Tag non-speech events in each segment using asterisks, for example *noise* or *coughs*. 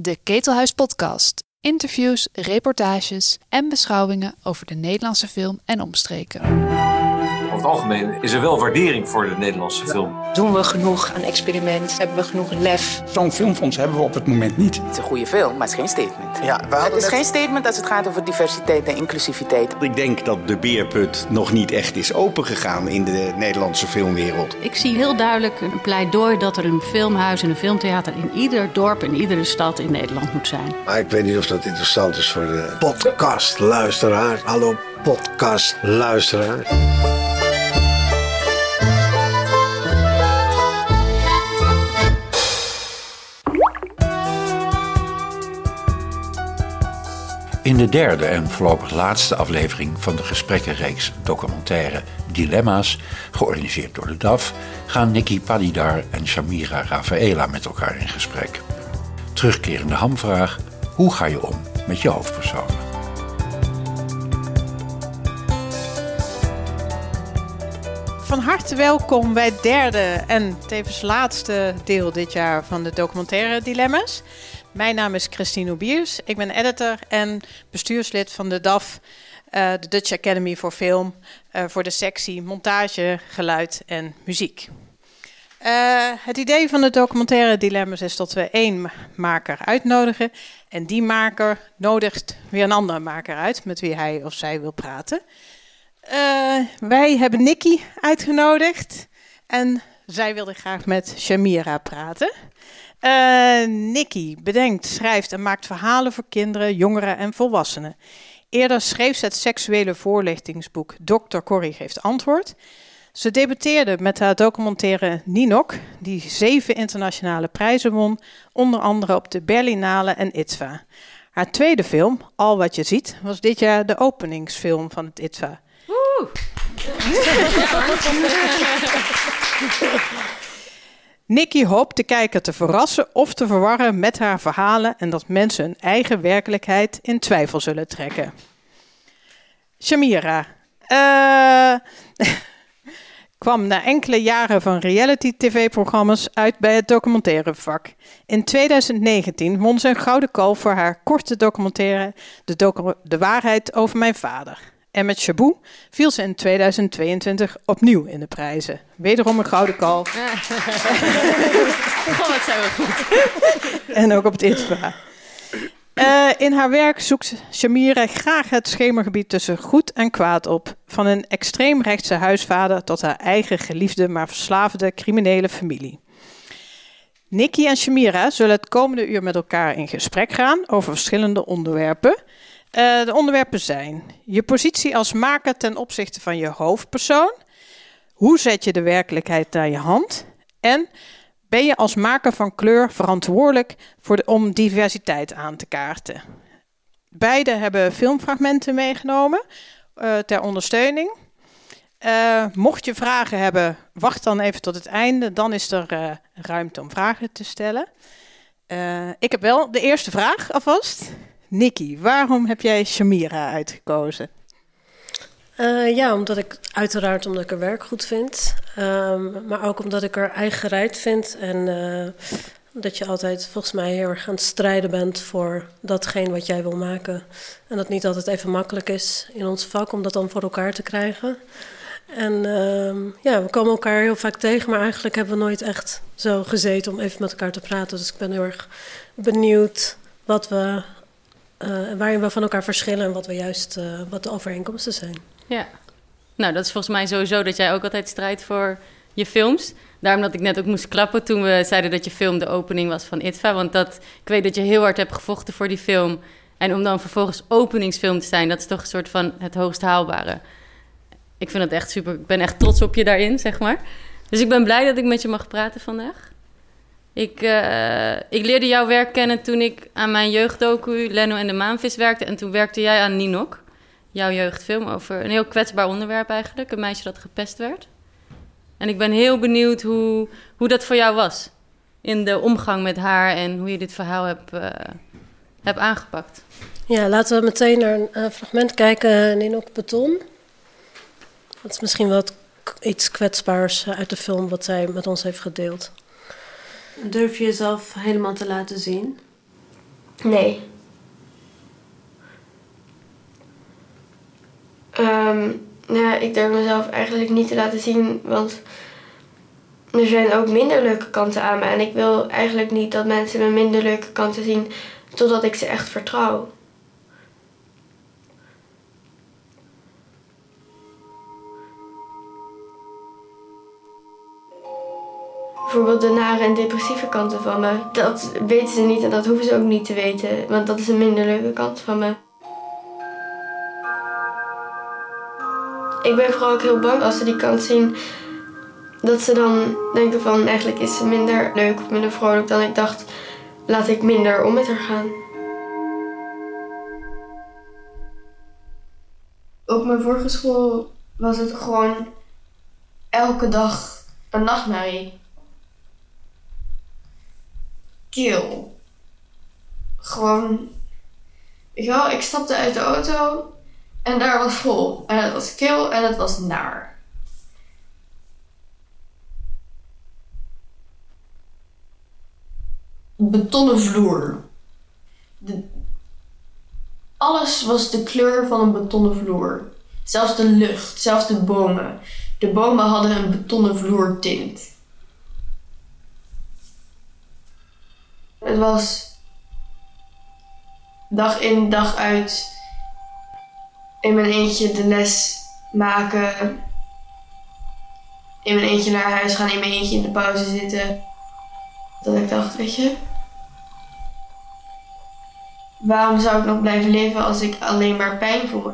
De Ketelhuis Podcast. Interviews, reportages en beschouwingen over de Nederlandse film en omstreken. Over het algemeen is er wel waardering voor de Nederlandse film. Doen we genoeg aan experiment? Hebben we genoeg lef? Zo'n filmfonds hebben we op het moment niet. Het is een goede film, maar het is geen statement. Ja, het is geen statement als het gaat over diversiteit en inclusiviteit. Ik denk dat de beerput nog niet echt is opengegaan in de Nederlandse filmwereld. Ik zie heel duidelijk een pleidooi dat er een filmhuis en een filmtheater in ieder dorp, in iedere stad in Nederland moet zijn. Maar ik weet niet of dat interessant is voor de podcastluisteraar. Hallo podcastluisteraar. In de derde en voorlopig laatste aflevering van de gesprekkenreeks documentaire Dilemma's, georganiseerd door de DAF, gaan Nikki Padidar en Shamira Rafaela met elkaar in gesprek. Terugkerende hamvraag: hoe ga je om met je hoofdpersonen? Van harte welkom bij het derde en tevens laatste deel dit jaar van de documentaire Dilemma's. Mijn naam is Christine Obiers. Ik ben editor en bestuurslid van de DAF, uh, de Dutch Academy voor Film, uh, voor de sectie montage, geluid en muziek. Uh, het idee van de documentaire Dilemma's is dat we één maker uitnodigen. En die maker nodigt weer een andere maker uit met wie hij of zij wil praten. wij hebben Nikki uitgenodigd en zij wilde graag met Shamira praten. Uh, Nikki bedenkt, schrijft en maakt verhalen voor kinderen, jongeren en volwassenen. Eerder schreef ze het seksuele voorlichtingsboek Dr. Corrie geeft antwoord. Ze debuteerde met haar documentaire Ninok, die zeven internationale prijzen won, onder andere op de Berlinale en ITVA. Haar tweede film, Al wat je ziet, was dit jaar de openingsfilm van het ITVA. Woe! *laughs* Nikki hoopt de kijker te verrassen of te verwarren met haar verhalen en dat mensen hun eigen werkelijkheid in twijfel zullen trekken. Shamira uh, *laughs* kwam na enkele jaren van reality-tv-programma's uit bij het documentairevak. In 2019 won ze een gouden kalf voor haar korte documentaire de waarheid over mijn vader. En met Shabu viel ze in 2022 opnieuw in de prijzen. Wederom een gouden kalf. *laughs* Ja. wat zijn we goed. en ook op het ITVA. Uh, in haar werk zoekt Shamira graag het schemergebied tussen goed en kwaad op. Van een extreemrechtse huisvader tot haar eigen geliefde maar verslaafde criminele familie. Nikki en Shamira zullen het komende uur met elkaar in gesprek gaan over verschillende onderwerpen. Uh, de onderwerpen zijn je positie als maker ten opzichte van je hoofdpersoon. Hoe zet je de werkelijkheid naar je hand? En ben je als maker van kleur verantwoordelijk voor om diversiteit aan te kaarten? Beide hebben filmfragmenten meegenomen uh, ter ondersteuning. Uh, mocht je vragen hebben, wacht dan even tot het einde. Dan is er ruimte om vragen te stellen. ik heb wel de eerste vraag alvast. Nikki, waarom heb jij Shamira uitgekozen? Uh, ja, omdat ik uiteraard omdat ik haar werk goed vind. Um, maar ook omdat ik haar eigen gereid vind. En uh, dat je altijd volgens mij heel erg aan het strijden bent voor datgene wat jij wil maken. En dat niet altijd even makkelijk is in ons vak om dat dan voor elkaar te krijgen. En uh, ja, we komen elkaar heel vaak tegen, maar eigenlijk hebben we nooit echt zo gezeten om even met elkaar te praten. Dus ik ben heel erg benieuwd wat we uh, waarin we van elkaar verschillen en wat we juist uh, wat de overeenkomsten zijn. Ja, nou dat is volgens mij sowieso dat jij ook altijd strijdt voor je films. Daarom dat ik net ook moest klappen toen we zeiden dat je film de opening was van ITVA. Want dat, ik weet dat je heel hard hebt gevochten voor die film. En om dan vervolgens openingsfilm te zijn, dat is toch een soort van het hoogst haalbare. Ik vind het echt super. Ik ben echt trots op je daarin, zeg maar. Dus ik ben blij dat ik met je mag praten vandaag. Ik, uh, ik leerde jouw werk kennen toen ik aan mijn jeugddocu Leno en de Maanvis werkte. En toen werkte jij aan Ninok, jouw jeugdfilm, over een heel kwetsbaar onderwerp eigenlijk. Een meisje dat gepest werd. En ik ben heel benieuwd hoe, hoe dat voor jou was. In de omgang met haar en hoe je dit verhaal hebt, uh, hebt aangepakt. Ja, laten we meteen naar een uh, fragment kijken. Ninok Beton. Dat is misschien wat iets kwetsbaars uit de film wat zij met ons heeft gedeeld. Durf je jezelf helemaal te laten zien? Nee. Um, nou, ik durf mezelf eigenlijk niet te laten zien, want er zijn ook minder leuke kanten aan me. En ik wil eigenlijk niet dat mensen mijn minder leuke kanten zien totdat ik ze echt vertrouw. Bijvoorbeeld de nare en depressieve kanten van me. Dat weten ze niet en dat hoeven ze ook niet te weten, want dat is een minder leuke kant van me. Ik ben vooral ook heel bang als ze die kant zien, dat ze dan denken van eigenlijk is ze minder leuk of minder vrolijk dan ik dacht. Laat ik minder om met haar gaan. Op mijn vorige school was het gewoon elke dag een nachtmerrie. Kil. Gewoon. Wel, ik stapte uit de auto en daar was vol. En het was kil en het was naar. Betonnen vloer. De, alles was de kleur van een betonnen vloer. Zelfs de lucht, zelfs de bomen. De bomen hadden een betonnen vloer Het was dag in, dag uit in mijn eentje de les maken. In mijn eentje naar huis gaan, in mijn eentje in de pauze zitten. Dat ik dacht, weet je, waarom zou ik nog blijven leven als ik alleen maar pijn voel?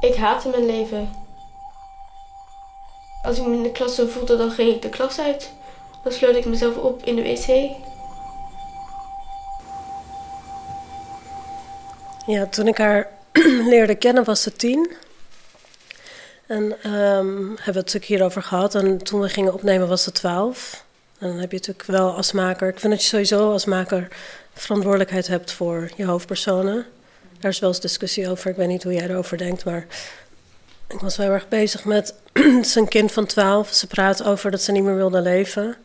Ik haatte mijn leven. Als ik me in de klas zo voelde, dan ging ik de klas uit. Dan sloot ik mezelf op in de wc. Ja, toen ik haar *clears throat* leerde kennen was ze tien. En um, hebben we het natuurlijk hierover gehad. En toen we gingen opnemen was ze twaalf. En dan heb je natuurlijk wel als maker... Ik vind dat je sowieso als maker verantwoordelijkheid hebt voor je hoofdpersonen. Daar is wel eens discussie over. Ik weet niet hoe jij erover denkt, maar... Ik was wel heel erg bezig met *clears throat* zijn kind van twaalf. Ze praat over dat ze niet meer wilde leven.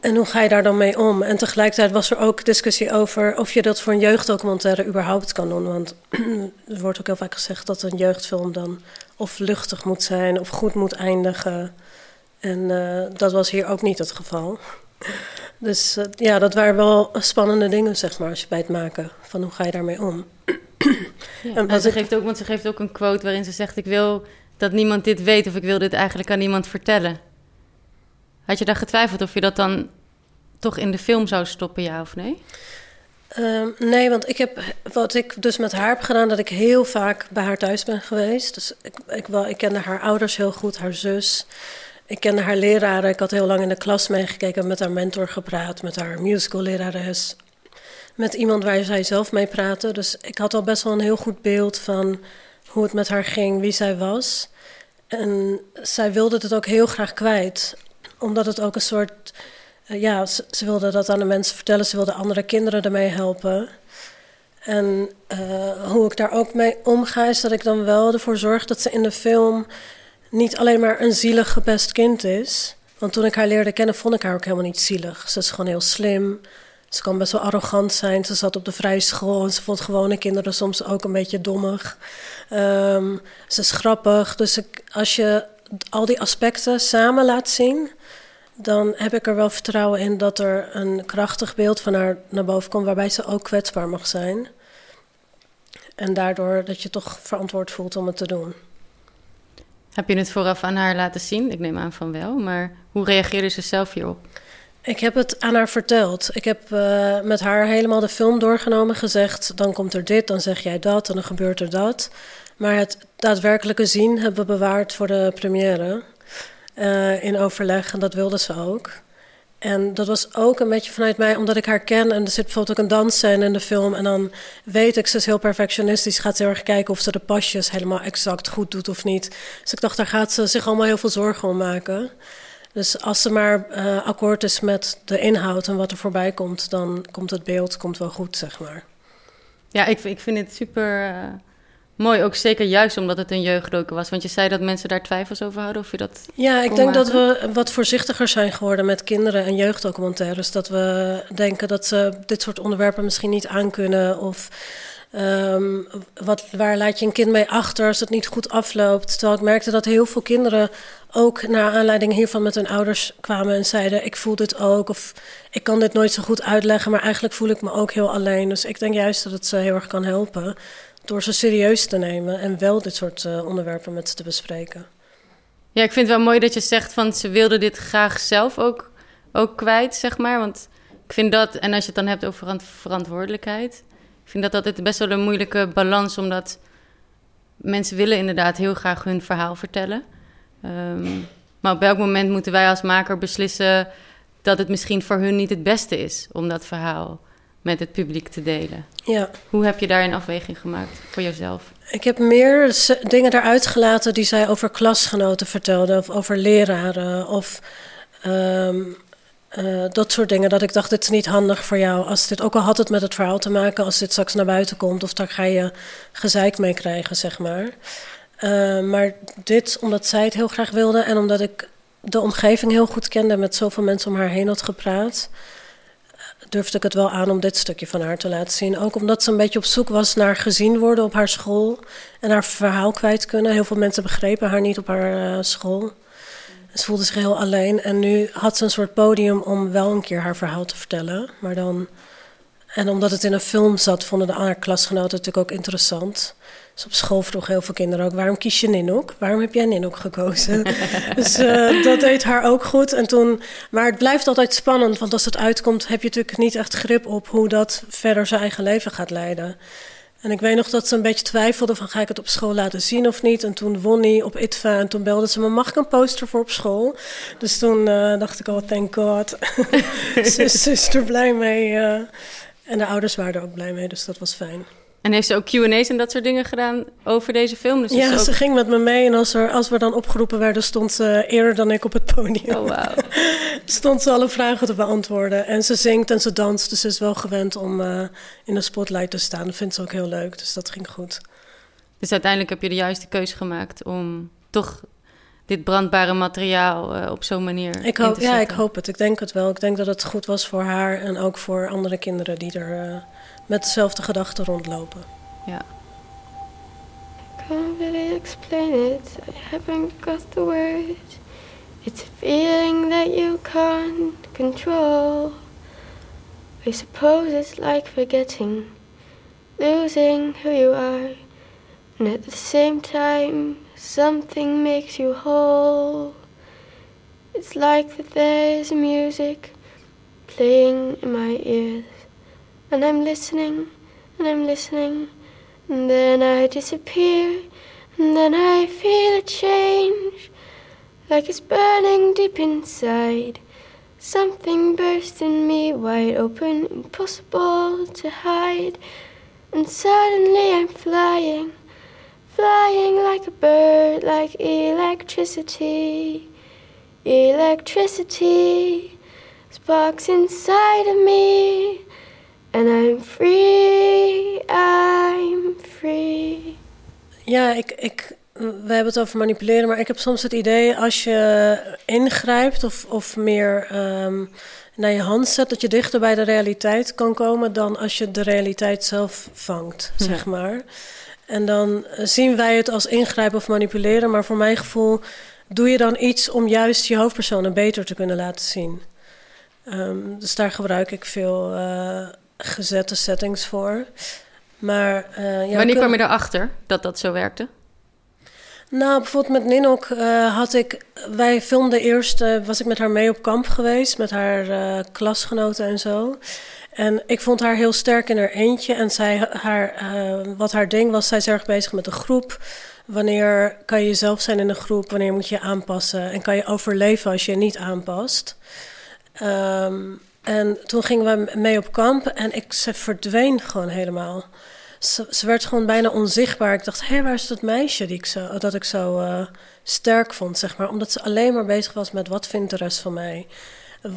En hoe ga je daar dan mee om? En tegelijkertijd was er ook discussie over of je dat voor een jeugddocumentaire überhaupt kan doen. Want *clears throat* er wordt ook heel vaak gezegd dat een jeugdfilm dan of luchtig moet zijn of goed moet eindigen. En uh, dat was hier ook niet het geval. Dus uh, ja, dat waren wel spannende dingen, zeg maar, als je bij het maken van hoe ga je daarmee om. *clears throat* Ja, en ze geeft ook, want ze geeft ook een quote waarin ze zegt: Ik wil dat niemand dit weet of ik wil dit eigenlijk aan niemand vertellen. Had je daar getwijfeld of je dat dan toch in de film zou stoppen, ja of nee? Um, nee, want ik heb wat ik dus met haar heb gedaan, dat ik heel vaak bij haar thuis ben geweest. Dus ik, ik, wel, ik kende haar ouders heel goed, haar zus. Ik kende haar leraren. Ik had heel lang in de klas meegekeken, met haar mentor gepraat, met haar musicallerares. Met iemand waar zij zelf mee praatte. Dus ik had al best wel een heel goed beeld van hoe het met haar ging, wie zij was. En zij wilde het ook heel graag kwijt omdat het ook een soort. Uh, ja, ze, wilde dat aan de mensen vertellen. Ze wilde andere kinderen ermee helpen. En uh, hoe ik daar ook mee omga, is dat ik dan wel ervoor zorg dat ze in de film niet alleen maar een zielig gepest kind is. Want toen ik haar leerde kennen, vond ik haar ook helemaal niet zielig. Ze is gewoon heel slim. Ze kan best wel arrogant zijn. Ze zat op de vrije school en ze vond gewone kinderen soms ook een beetje dommig. Um, ze is grappig. Dus als je al die aspecten samen laat zien, dan heb ik er wel vertrouwen in dat er een krachtig beeld van haar naar boven komt, waarbij ze ook kwetsbaar mag zijn. En daardoor dat je toch verantwoord voelt om het te doen. Heb je het vooraf aan haar laten zien? Ik neem aan van wel, maar hoe reageerde ze zelf hierop? Ik heb het aan haar verteld. Ik heb uh, met haar helemaal de film doorgenomen, gezegd: dan komt er dit, dan zeg jij dat en dan gebeurt er dat. Maar het daadwerkelijke zien hebben we bewaard voor de première. Uh, in overleg en dat wilde ze ook. En dat was ook een beetje vanuit mij, omdat ik haar ken. En er zit bijvoorbeeld ook een dansscène in de film. En dan weet ik, ze is heel perfectionistisch. Gaat heel erg kijken of ze de pasjes helemaal exact goed doet of niet. Dus ik dacht, daar gaat ze zich allemaal heel veel zorgen om maken. Dus als ze maar uh, akkoord is met de inhoud en wat er voorbij komt, dan komt het beeld komt wel goed, zeg maar. Ja, ik, ik vind het super uh, mooi. Ook zeker juist omdat het een jeugddoken was. Want je zei dat mensen daar twijfels over hadden. Of je dat Ja, ik denk dat we wat voorzichtiger zijn geworden met kinderen en jeugddocumentaires. Dat we denken dat ze dit soort onderwerpen misschien niet aankunnen. Of ehm, wat, waar laat je een kind mee achter als het niet goed afloopt. Terwijl ik merkte dat heel veel kinderen ook naar aanleiding hiervan met hun ouders kwamen en zeiden: Ik voel dit ook. Of ik kan dit nooit zo goed uitleggen, maar eigenlijk voel ik me ook heel alleen. Dus ik denk juist dat het ze heel erg kan helpen door ze serieus te nemen en wel dit soort eh, onderwerpen met ze te bespreken. Ja, ik vind het wel mooi dat je zegt van ze wilden dit graag zelf ook, ook kwijt, zeg maar. Want ik vind dat, en als je het dan hebt over verant- verantwoordelijkheid, ik vind dat altijd best wel een moeilijke balans, omdat mensen willen inderdaad heel graag hun verhaal vertellen. Ehm, maar op welk moment moeten wij als maker beslissen dat het misschien voor hun niet het beste is om dat verhaal met het publiek te delen? Ja. Hoe heb je daar een afweging gemaakt voor jezelf? Ik heb meer dingen eruit gelaten die zij over klasgenoten vertelde, of over leraren, of ehm, eh, dat soort dingen. Dat ik dacht, dit is niet handig voor jou. Als dit, ook al had het met het verhaal te maken, als dit straks naar buiten komt, of daar ga je gezeik mee krijgen, zeg maar. Eh, maar dit, omdat zij het heel graag wilde en omdat ik de omgeving heel goed kende en met zoveel mensen om haar heen had gepraat, durfde ik het wel aan om dit stukje van haar te laten zien. Ook omdat ze een beetje op zoek was naar gezien worden op haar school en haar verhaal kwijt kunnen. Heel veel mensen begrepen haar niet op haar eh, school. Ze voelde zich heel alleen en nu had ze een soort podium om wel een keer haar verhaal te vertellen. Maar dan, en omdat het in een film zat, vonden de andere klasgenoten natuurlijk ook interessant. Op school vroegen heel veel kinderen ook: waarom kies je Ninook? Waarom heb jij Ninook gekozen? *laughs* dus eh, dat deed haar ook goed. En toen, maar het blijft altijd spannend, want als het uitkomt, heb je natuurlijk niet echt grip op hoe dat verder zijn eigen leven gaat leiden. En ik weet nog dat ze een beetje twijfelde van ga ik het op school laten zien of niet. En toen won op ITVA en toen belde ze me mag ik een poster voor op school? Dus toen eh, dacht ik al thank god. *laughs* ze is er blij mee. eh. en de ouders waren er ook blij mee, dus dat was fijn. En heeft ze ook Q&A's en dat soort dingen gedaan over deze film? Dus ja, ook... ze ging met me mee en als, er, als we dan opgeroepen werden, stond ze eerder dan ik op het podium. Oh, wauw. *laughs* stond ze alle vragen te beantwoorden. En ze zingt en ze danst, dus ze is wel gewend om eh, in de spotlight te staan. Dat vindt ze ook heel leuk, dus dat ging goed. Dus uiteindelijk heb je de juiste keuze gemaakt om toch dit brandbare materiaal eh, op zo'n manier Ik hoop, ja, ik hoop het. Ik denk het wel. Ik denk dat het goed was voor haar en ook voor andere kinderen die er eh, met dezelfde gedachten rondlopen. Ja. Can't really explain it. I haven't got the words. It's a feeling that you can't control. I suppose it's like forgetting, losing who you are, and at the same time, something makes you whole. It's like that there's music playing in my ears, and I'm listening, and I'm listening. And then I disappear, and then I feel a change, like it's burning deep inside. Something burst in me wide open, impossible to hide. And suddenly I'm flying, flying like a bird, like electricity. Electricity sparks inside of me. And I'm free, I'm free. Ja, ik, ik, we hebben het over manipuleren, maar ik heb soms het idee als je ingrijpt of, of meer ehm, naar je hand zet, dat je dichter bij de realiteit kan komen dan als je de realiteit zelf vangt, Ja. zeg maar. En dan zien wij het als ingrijpen of manipuleren, maar voor mijn gevoel doe je dan iets om juist je hoofdpersonen beter te kunnen laten zien. Ehm, dus daar gebruik ik veel eh, gezette settings voor. Maar, eh, ja, Wanneer kwam je erachter dat dat zo werkte? nou, bijvoorbeeld met Ninok eh, had ik... Wij filmden eerst, eh, was ik met haar mee op kamp geweest... met haar klasgenoten en zo. En ik vond haar heel sterk in haar eentje. En zij, haar, wat haar ding was, zij is erg bezig met de groep. Wanneer kan je jezelf zijn in een groep? Wanneer moet je je aanpassen? En kan je overleven als je je niet aanpast? Ehm, en toen gingen we mee op kamp en ik, ze verdween gewoon helemaal. Ze, werd gewoon bijna onzichtbaar. Ik dacht, hé, waar is dat meisje die ik zo, dat ik zo eh, sterk vond, zeg maar. Omdat ze alleen maar bezig was met wat vindt de rest van mij.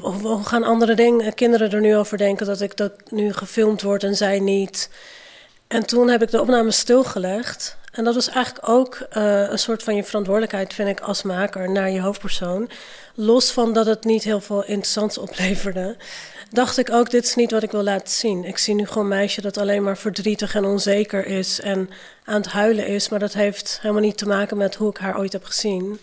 Hoe gaan andere dingen, kinderen er nu over denken dat ik dat nu gefilmd word en zij niet? En toen heb ik de opname stilgelegd. En dat was eigenlijk ook uh, een soort van je verantwoordelijkheid, vind ik, als maker naar je hoofdpersoon. Los van dat het niet heel veel interessants *laughs* opleverde, dacht ik ook: dit is niet wat ik wil laten zien. Ik zie nu gewoon een meisje dat alleen maar verdrietig en onzeker is en aan het huilen is. Maar dat heeft helemaal niet te maken met hoe ik haar ooit heb gezien.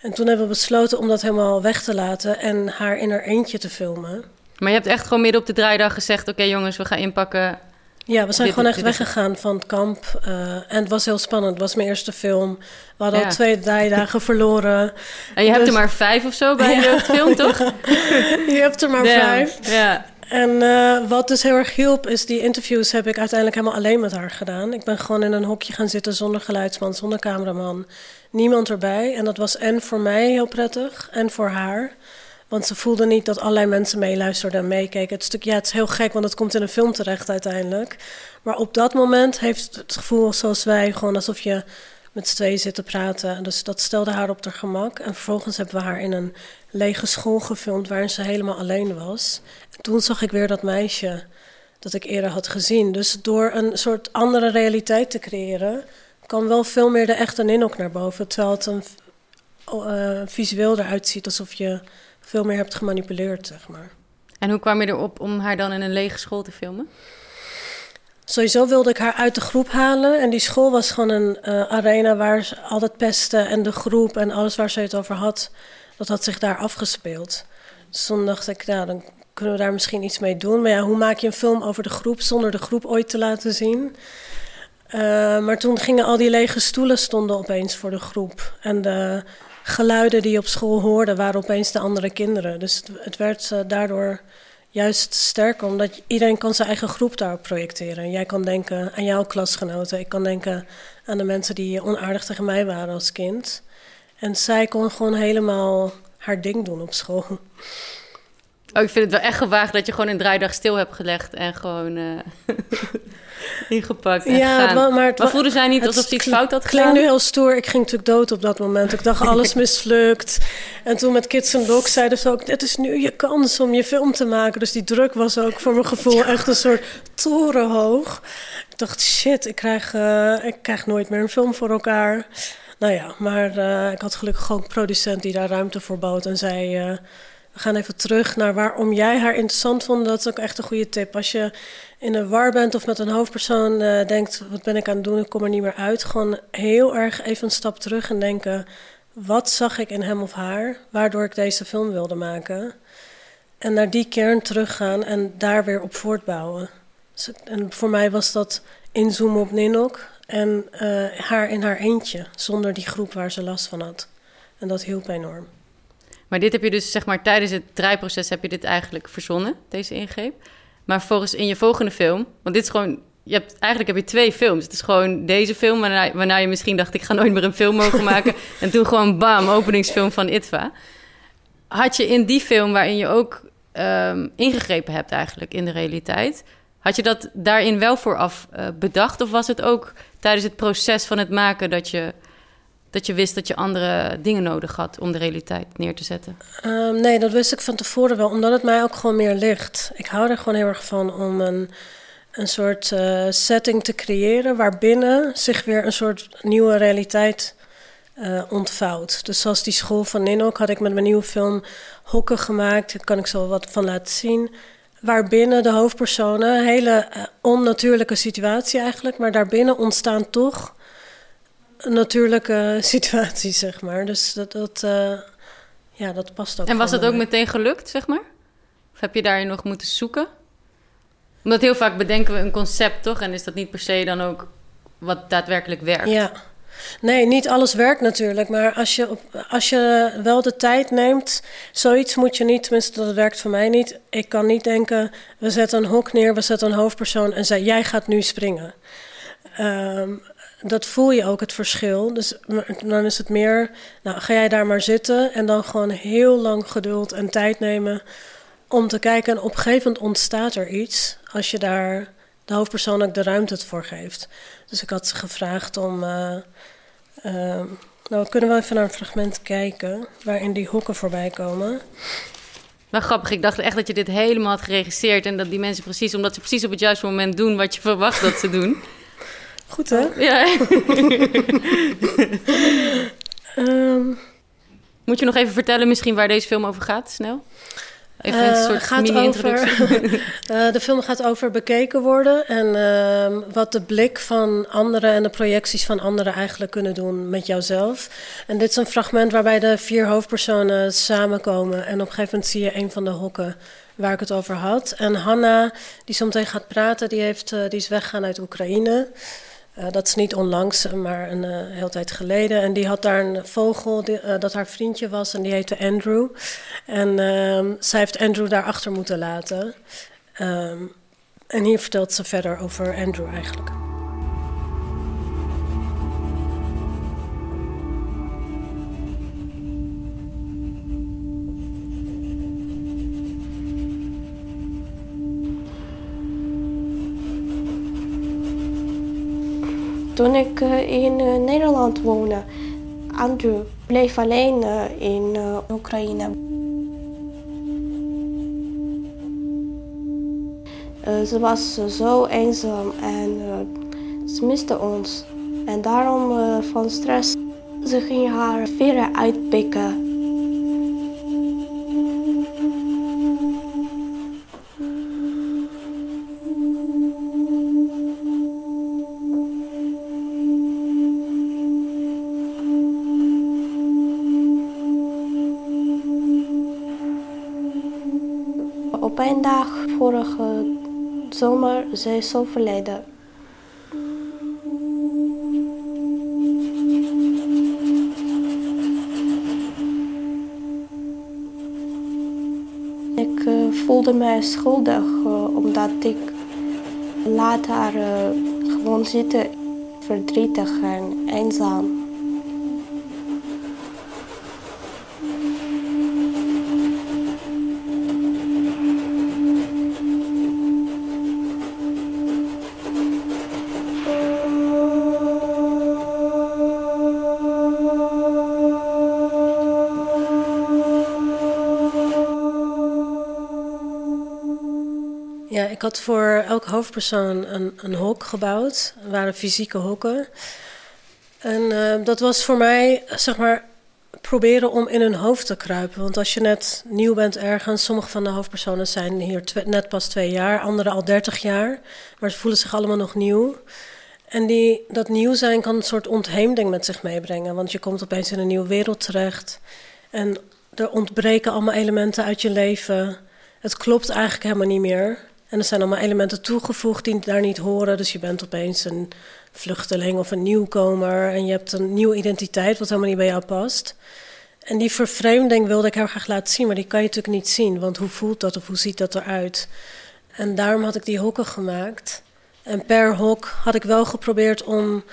En toen hebben we besloten om dat helemaal weg te laten en haar in haar eentje te filmen. Maar je hebt echt gewoon midden op de draaidag gezegd: oké jongens, we gaan inpakken. Ja, we zijn gewoon echt weggegaan van het kamp. Uh, en het was heel spannend. Het was mijn eerste film. We hadden al twee dagen verloren. En je hebt er dus- maar vijf of zo bij *laughs* ja. de film, toch? *laughs* je hebt er maar vijf. Ja. En uh, wat dus heel erg hielp, is die interviews heb ik uiteindelijk helemaal alleen met haar gedaan. Ik ben gewoon in een hokje gaan zitten zonder geluidsman, zonder cameraman. Niemand erbij. En dat was en voor mij heel prettig en voor haar. Want ze voelde niet dat allerlei mensen meeluisterden en meekeken. Het, stuk, ja, het is heel gek, want het komt in een film terecht uiteindelijk. Maar op dat moment heeft het gevoel zoals wij, gewoon alsof je met z'n tweeën zit te praten. Dus dat stelde haar op haar gemak. En vervolgens hebben we haar in een lege school gefilmd waarin ze helemaal alleen was. En toen zag ik weer dat meisje dat ik eerder had gezien. Dus door een soort andere realiteit te creëren, kan wel veel meer de echte Ninok naar boven. Terwijl het een, uh, visueel eruit ziet alsof je veel meer hebt gemanipuleerd, zeg maar. En hoe kwam je erop om haar dan in een lege school te filmen? Sowieso wilde ik haar uit de groep halen. En die school was gewoon een uh, arena waar ze al het pesten en de groep en alles waar ze het over had, dat had zich daar afgespeeld. Dus toen dacht ik, nou, dan kunnen we daar misschien iets mee doen. Maar ja, hoe maak je een film over de groep zonder de groep ooit te laten zien? Uh, maar toen gingen al die lege stoelen stonden opeens voor de groep. En de geluiden die je op school hoorde, waren opeens de andere kinderen. Dus het, werd uh, daardoor juist sterker, omdat iedereen kan zijn eigen groep daarop projecteren. Jij kan denken aan jouw klasgenoten, ik kan denken aan de mensen die onaardig tegen mij waren als kind. En zij kon gewoon helemaal haar ding doen op school. Oh, ik vind het wel echt gewaagd dat je gewoon een draaidag stil hebt gelegd en gewoon uh, *laughs* ingepakt en ja, maar, maar, het, voelde zij niet alsof ze iets fout had gedaan? klinkt nu heel stoer. Ik ging natuurlijk dood op dat moment. Ik dacht, alles *laughs* mislukt. En toen met Kids and Dogs zeiden ze ook... het is nu je kans om je film te maken. Dus die druk was ook voor mijn gevoel echt een soort torenhoog. Ik dacht, shit, ik krijg, uh, ik krijg nooit meer een film voor elkaar. Nou ja, maar uh, ik had gelukkig gewoon een producent die daar ruimte voor bood en zei gaan even terug naar waarom jij haar interessant vond. Dat is ook echt een goede tip. Als je in een war bent of met een hoofdpersoon uh, denkt: wat ben ik aan het doen? Ik kom er niet meer uit. Gewoon heel erg even een stap terug en denken: wat zag ik in hem of haar, waardoor ik deze film wilde maken? En naar die kern teruggaan en daar weer op voortbouwen. Dus, en voor mij was dat inzoomen op Ninok en uh, haar in haar eentje, zonder die groep waar ze last van had. En dat hielp enorm. Maar dit heb je dus, zeg maar, tijdens het draaiproces heb je dit eigenlijk verzonnen, deze ingreep. Maar volgens in je volgende film, want dit is gewoon, je hebt, eigenlijk heb je twee films. Het is gewoon deze film, waarna, waarna je misschien dacht, ik ga nooit meer een film mogen maken. *laughs* en toen gewoon bam, openingsfilm van ITVA. Had je in die film, waarin je ook um, ingegrepen hebt eigenlijk in de realiteit... Had je dat daarin wel vooraf uh, bedacht? Of was het ook tijdens het proces van het maken dat je dat je wist dat je andere dingen nodig had om de realiteit neer te zetten? Um, nee, dat wist ik van tevoren wel, omdat het mij ook gewoon meer ligt. Ik hou er gewoon heel erg van om een, een soort uh, setting te creëren waarbinnen zich weer een soort nieuwe realiteit uh, ontvouwt. Dus zoals die school van Ninok had ik met mijn nieuwe film Hokken gemaakt. Daar kan ik zo wat van laten zien. Waarbinnen de hoofdpersonen, hele uh, onnatuurlijke situatie eigenlijk, maar daarbinnen ontstaan toch natuurlijke *laughs* situatie, zeg maar. Dus dat, dat, uh, ja, dat past ook. En was dat ook meteen gelukt, zeg maar? Of heb je daarin nog moeten zoeken? Omdat heel vaak bedenken we een concept, toch? En is dat niet per se dan ook wat daadwerkelijk werkt? Ja. Nee, niet alles werkt natuurlijk. Maar als je, als je wel de tijd neemt, zoiets moet je niet, tenminste dat werkt voor mij niet. Ik kan niet denken, we zetten een hok neer, we zetten een hoofdpersoon en zei, jij gaat nu springen. Um, dat voel je ook het verschil. Dus dan is het meer, nou ga jij daar maar zitten en dan gewoon heel lang geduld en tijd nemen om te kijken. En op een gegeven moment ontstaat er iets als je daar de hoofdpersoon ook de ruimte voor geeft. Dus ik had ze gevraagd om. Uh, nou, we kunnen wel even naar een fragment kijken waarin die hokken voorbij komen. Wel grappig. Ik dacht echt dat je dit helemaal had geregisseerd. En dat die mensen precies, omdat ze precies op het juiste moment doen wat je verwacht dat ze doen. Goed hè? Ja. *laughs* Ehm, Moet je nog even vertellen misschien waar deze film over gaat, snel? Even een Eh, soort gaat mini-introductie. over- *laughs* *laughs* Eh, de film gaat over bekeken worden en ehm, wat de blik van anderen en de projecties van anderen eigenlijk kunnen doen met jouzelf. En dit is een fragment waarbij de vier hoofdpersonen samenkomen en op een gegeven moment zie je een van de hokken waar ik het over had. En Hanna, die zometeen gaat praten, die, heeft, eh, die is weggegaan uit Oekraïne. Eh, dat is niet onlangs, maar een uh, heel tijd geleden. En die had daar een vogel die, dat haar vriendje was en die heette Andrew. En uh, zij heeft Andrew daar achter moeten laten. Um, en hier vertelt ze verder over Andrew eigenlijk. Toen ik uh, in uh, Nederland woonde, Andrew bleef alleen uh, in Oekraïne. ze was zo eenzaam en ze miste ons. En daarom van stress, ze ging haar veren uitpikken. Vorige zomer zij is overleden. Ik uh, voelde mij schuldig uh, omdat ik laat haar uh, gewoon zitten verdrietig en eenzaam. Ik had voor elke hoofdpersoon een, een hok gebouwd. Er waren fysieke hokken. En uh, dat was voor mij, zeg maar, proberen om in hun hoofd te kruipen. Want als je net nieuw bent ergens, sommige van de hoofdpersonen zijn hier net pas twee jaar, andere al dertig jaar. Maar ze voelen zich allemaal nog nieuw. En die, dat nieuw zijn kan een soort ontheemding met zich meebrengen. Want je komt opeens in een nieuwe wereld terecht. En er ontbreken allemaal elementen uit je leven. Het klopt eigenlijk helemaal niet meer. En er zijn allemaal elementen toegevoegd die daar niet horen. Dus je bent opeens een vluchteling of een nieuwkomer. En je hebt een nieuwe identiteit wat helemaal niet bij jou past. En die vervreemding wilde ik heel graag laten zien. Maar die kan je natuurlijk niet zien. Want hoe voelt dat of hoe ziet dat eruit? En daarom had ik die hokken gemaakt. En per hok had ik wel geprobeerd om...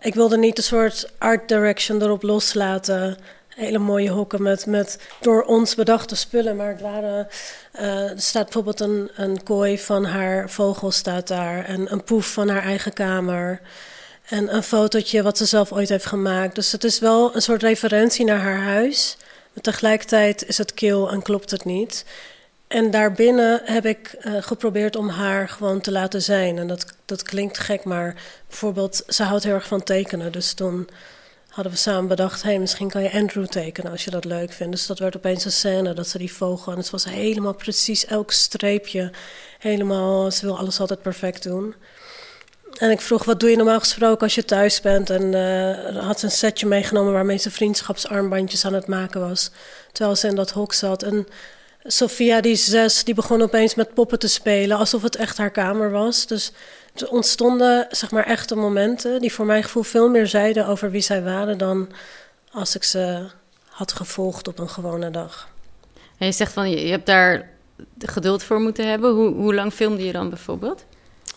Ik wilde niet een soort art direction erop loslaten hele mooie hokken met, met door ons bedachte spullen. Maar het waren, uh, er staat bijvoorbeeld een, een kooi van haar vogel staat daar. En een poef van haar eigen kamer. En een fotootje wat ze zelf ooit heeft gemaakt. Dus het is wel een soort referentie naar haar huis. Maar tegelijkertijd is het kil en klopt het niet. En daarbinnen heb ik uh, geprobeerd om haar gewoon te laten zijn. En dat, dat klinkt gek, maar bijvoorbeeld, ze houdt heel erg van tekenen. Dus toen hadden we samen bedacht, hey, misschien kan je Andrew tekenen als je dat leuk vindt. Dus dat werd opeens een scène, dat ze die vogel... en het was helemaal precies, elk streepje, helemaal... ze wil alles altijd perfect doen. En ik vroeg, wat doe je normaal gesproken als je thuis bent? En uh, had ze een setje meegenomen waarmee ze vriendschapsarmbandjes aan het maken was. Terwijl ze in dat hok zat. En Sophia, die zes, die begon opeens met poppen te spelen... alsof het echt haar kamer was. Dus er ontstonden zeg maar echte momenten die voor mijn gevoel veel meer zeiden over wie zij waren dan als ik ze had gevolgd op een gewone dag. En je zegt van je, je hebt daar geduld voor moeten hebben. Hoe, hoe lang filmde je dan bijvoorbeeld?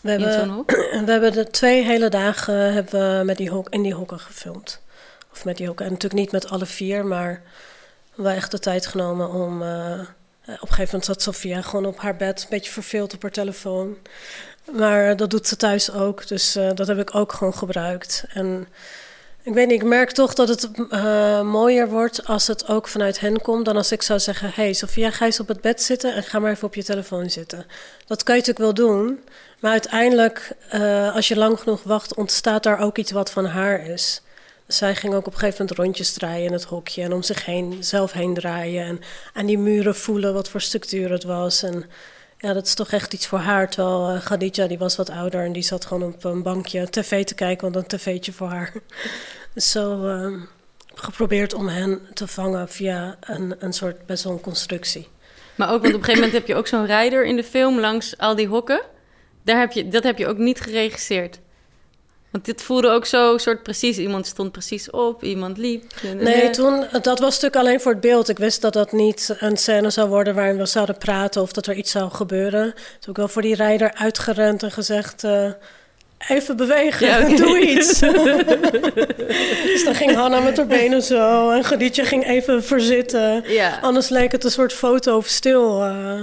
We hebben, *clears throat* we hebben de twee hele dagen hebben we met die hok, in die hokken gefilmd. Of met die hokken. En natuurlijk niet met alle vier, maar wel echt de tijd genomen om. Uh, op een gegeven moment zat Sofia gewoon op haar bed, een beetje verveeld op haar telefoon. Maar dat doet ze thuis ook, dus uh, dat heb ik ook gewoon gebruikt. En Ik weet niet, ik merk toch dat het mooier wordt als het ook vanuit hen komt... dan als ik zou zeggen, hey Sofia, ga eens op het bed zitten... en ga maar even op je telefoon zitten. Dat kan je natuurlijk wel doen, maar uiteindelijk... Als je lang genoeg wacht, ontstaat daar ook iets wat van haar is. Zij ging ook op een gegeven moment rondjes draaien in het hokje... en om zich heen, zelf heen draaien... en aan die muren voelen wat voor structuur het was... En, ja, dat is toch echt iets voor haar. Terwijl uh, Khadija, die was wat ouder en die zat gewoon op een bankje tv te kijken, want een tv'tje voor haar. *laughs* Zo uh, geprobeerd om hen te vangen via een, een soort best wel een constructie. Maar ook, want op een gegeven moment heb je ook zo'n rijder in de film langs al die hokken. Daar heb je, dat heb je ook niet geregisseerd. Want dit voelde ook zo soort precies. Iemand stond precies op, iemand liep. Nee, toen, dat was natuurlijk alleen voor het beeld. Ik wist dat dat niet een scène zou worden waarin we zouden praten of dat er iets zou gebeuren. Toen heb ik wel voor die rijder uitgerend en gezegd. Uh, even bewegen, ja, okay. *laughs* doe iets. *laughs* dus dan ging Hanna met haar benen zo en Gadietje ging even verzitten. Ja. Anders leek het een soort foto of stil. Uh,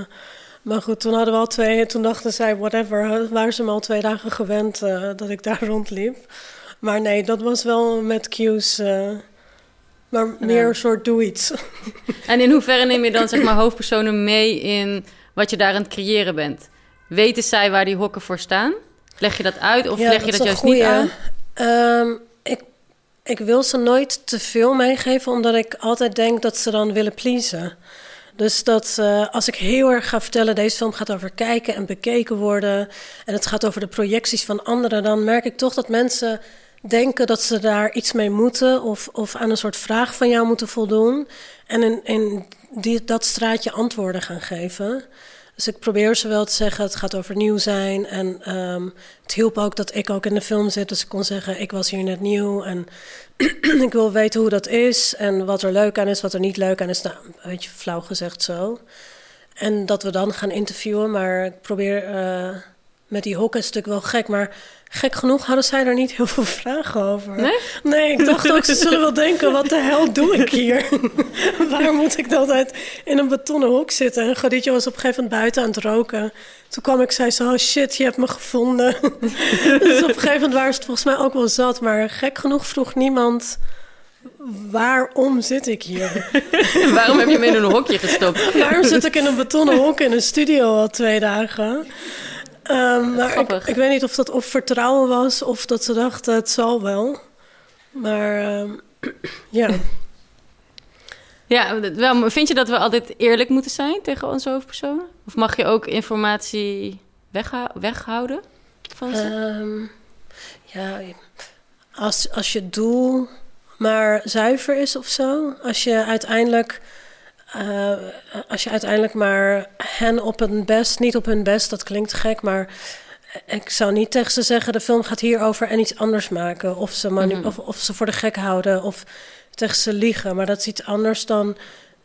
maar goed, toen hadden we al twee en toen dachten zij, whatever, waren ze me al twee dagen gewend uh, dat ik daar *laughs* rondliep. Maar nee, dat was wel met cues, uh, maar meer een soort doe iets. *laughs* En in hoeverre neem je dan zeg maar *coughs* hoofdpersonen mee in wat je daar aan het creëren bent? Weten zij waar die hokken voor staan? Leg je dat uit of ja, leg je dat, dat juist goeie. niet aan? Um, ik, ik wil ze nooit te veel meegeven, omdat ik altijd denk dat ze dan willen pleasen. Dus dat uh, als ik heel erg ga vertellen, deze film gaat over kijken en bekeken worden. En het gaat over de projecties van anderen, dan merk ik toch dat mensen denken dat ze daar iets mee moeten of, of aan een soort vraag van jou moeten voldoen. En in, in die, dat straatje antwoorden gaan geven. Dus ik probeer ze wel te zeggen, het gaat over nieuw zijn. En um, het hielp ook dat ik ook in de film zit. Dus ik kon zeggen, ik was hier net nieuw. En *clears throat* ik wil weten hoe dat is. En wat er leuk aan is, wat er niet leuk aan is. Nou, een beetje flauw gezegd zo. En dat we dan gaan interviewen. Maar ik probeer... Uh, met die hokken is natuurlijk wel gek, maar gek genoeg hadden zij er niet heel veel *laughs* vragen over. Nee? Nee, ik dacht ook, ze zullen wel denken, wat de hel doe ik hier? *laughs* Waarom moet ik altijd in een betonnen hok zitten? En Gaditje was op een gegeven moment buiten aan het roken. Toen kwam ik, zei zo, oh shit, je hebt me gevonden. *laughs* dus op een gegeven moment waren ze het volgens mij ook wel zat, maar gek genoeg vroeg niemand... Waarom zit ik hier? Waarom heb je me in een hokje gestopt? Waarom zit ik in een betonnen hok in een studio al twee dagen? Um, maar ik, ik, weet niet of dat of vertrouwen was of dat ze dachten het zal wel. Maar um, *clears throat* ja. Ja, wel, vind je dat we altijd eerlijk moeten zijn tegen onze hoofdpersonen? Of mag je ook informatie wegha weghouden van ze? Um, ja, als, als je doel maar zuiver is of zo. Als je uiteindelijk uh, als je uiteindelijk maar hen op hun best, niet op hun best, dat klinkt gek, maar ik zou niet tegen ze zeggen: de film gaat hierover en iets anders maken. Of ze, manu- mm-hmm. of, of ze voor de gek houden, of tegen ze liegen. Maar dat is iets anders dan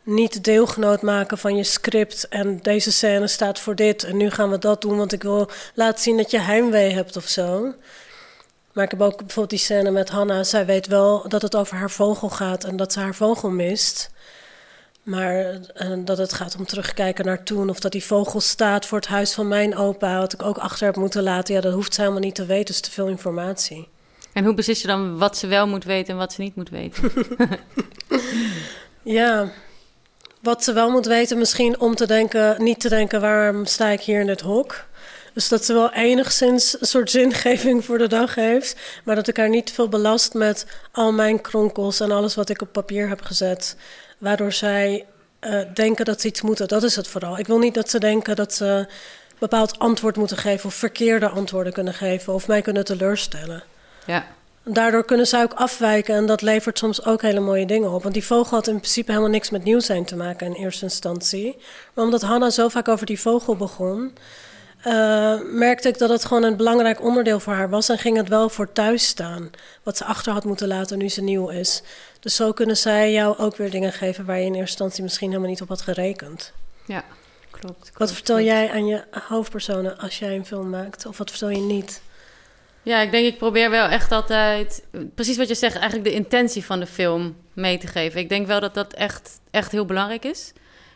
niet deelgenoot maken van je script. En deze scène staat voor dit. En nu gaan we dat doen, want ik wil laten zien dat je heimwee hebt of zo. Maar ik heb ook bijvoorbeeld die scène met Hanna. Zij weet wel dat het over haar vogel gaat en dat ze haar vogel mist. Maar uh, dat het gaat om terugkijken naar toen. Of dat die vogel staat voor het huis van mijn opa. Wat ik ook achter heb moeten laten. Ja, dat hoeft ze helemaal niet te weten. is te veel informatie. En hoe beslis je dan wat ze wel moet weten en wat ze niet moet weten? *laughs* ja, wat ze wel moet weten misschien om te denken... niet te denken, waarom sta ik hier in dit hok? Dus dat ze wel enigszins een soort zingeving voor de dag heeft. Maar dat ik haar niet veel belast met al mijn kronkels... en alles wat ik op papier heb gezet waardoor zij uh, denken dat ze iets moeten. Dat is het vooral. Ik wil niet dat ze denken dat ze een bepaald antwoord moeten geven of verkeerde antwoorden kunnen geven of mij kunnen teleurstellen. Ja. Daardoor kunnen zij ook afwijken en dat levert soms ook hele mooie dingen op. Want die vogel had in principe helemaal niks met nieuw zijn te maken in eerste instantie. Maar omdat Hanna zo vaak over die vogel begon, uh, merkte ik dat het gewoon een belangrijk onderdeel voor haar was. En ging het wel voor thuis staan. Wat ze achter had moeten laten nu ze nieuw is. Dus zo kunnen zij jou ook weer dingen geven waar je in eerste instantie misschien helemaal niet op had gerekend. Ja, klopt. klopt wat vertel klopt. jij aan je hoofdpersonen als jij een film maakt? Of wat vertel je niet? Ja, ik denk ik probeer wel echt altijd, precies wat je zegt, eigenlijk de intentie van de film mee te geven. Ik denk wel dat dat echt, echt heel belangrijk is.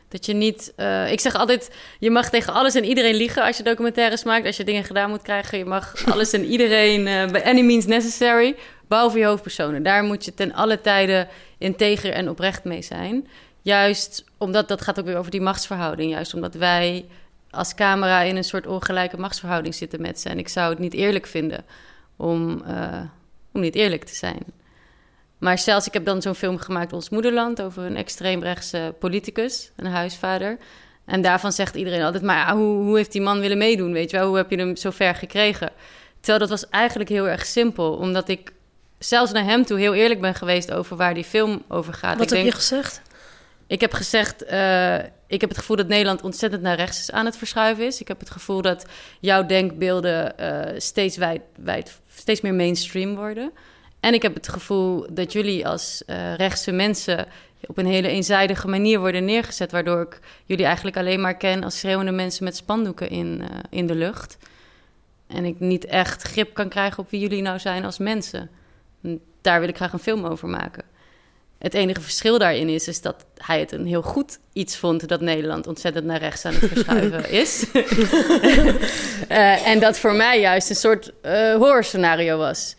Dat je niet. Uh, ik zeg altijd: je mag tegen alles en iedereen liegen als je documentaires maakt. Als je dingen gedaan moet krijgen. Je mag *laughs* alles en iedereen uh, by any means necessary. Behalve je hoofdpersonen. Daar moet je ten alle tijden integer en oprecht mee zijn. Juist omdat dat gaat ook weer over die machtsverhouding. Juist omdat wij als camera in een soort ongelijke machtsverhouding zitten met ze. En ik zou het niet eerlijk vinden om, uh, om niet eerlijk te zijn. Maar zelfs, ik heb dan zo'n film gemaakt, Ons Moederland, over een extreemrechtse politicus, een huisvader. En daarvan zegt iedereen altijd, maar hoe, hoe heeft die man willen meedoen, weet je wel? Hoe heb je hem zo ver gekregen? Terwijl dat was eigenlijk heel erg simpel, omdat ik zelfs naar hem toe heel eerlijk ben geweest over waar die film over gaat. Wat ik heb je gezegd? Ik heb gezegd, uh, ik heb het gevoel dat Nederland ontzettend naar rechts aan het verschuiven is. Ik heb het gevoel dat jouw denkbeelden uh, steeds, wijd, wijd, steeds meer mainstream worden. En ik heb het gevoel dat jullie als uh, rechtse mensen op een hele eenzijdige manier worden neergezet, waardoor ik jullie eigenlijk alleen maar ken als schreeuwende mensen met spandoeken in, in de lucht. En ik niet echt grip kan krijgen op wie jullie nou zijn als mensen. Daar wil ik graag een film over maken. Het enige verschil daarin is, is dat hij het een heel goed iets vond dat Nederland ontzettend naar rechts aan het verschuiven *laughs* is. uh, *laughs* en dat voor mij juist een soort uh, horrorscenario was.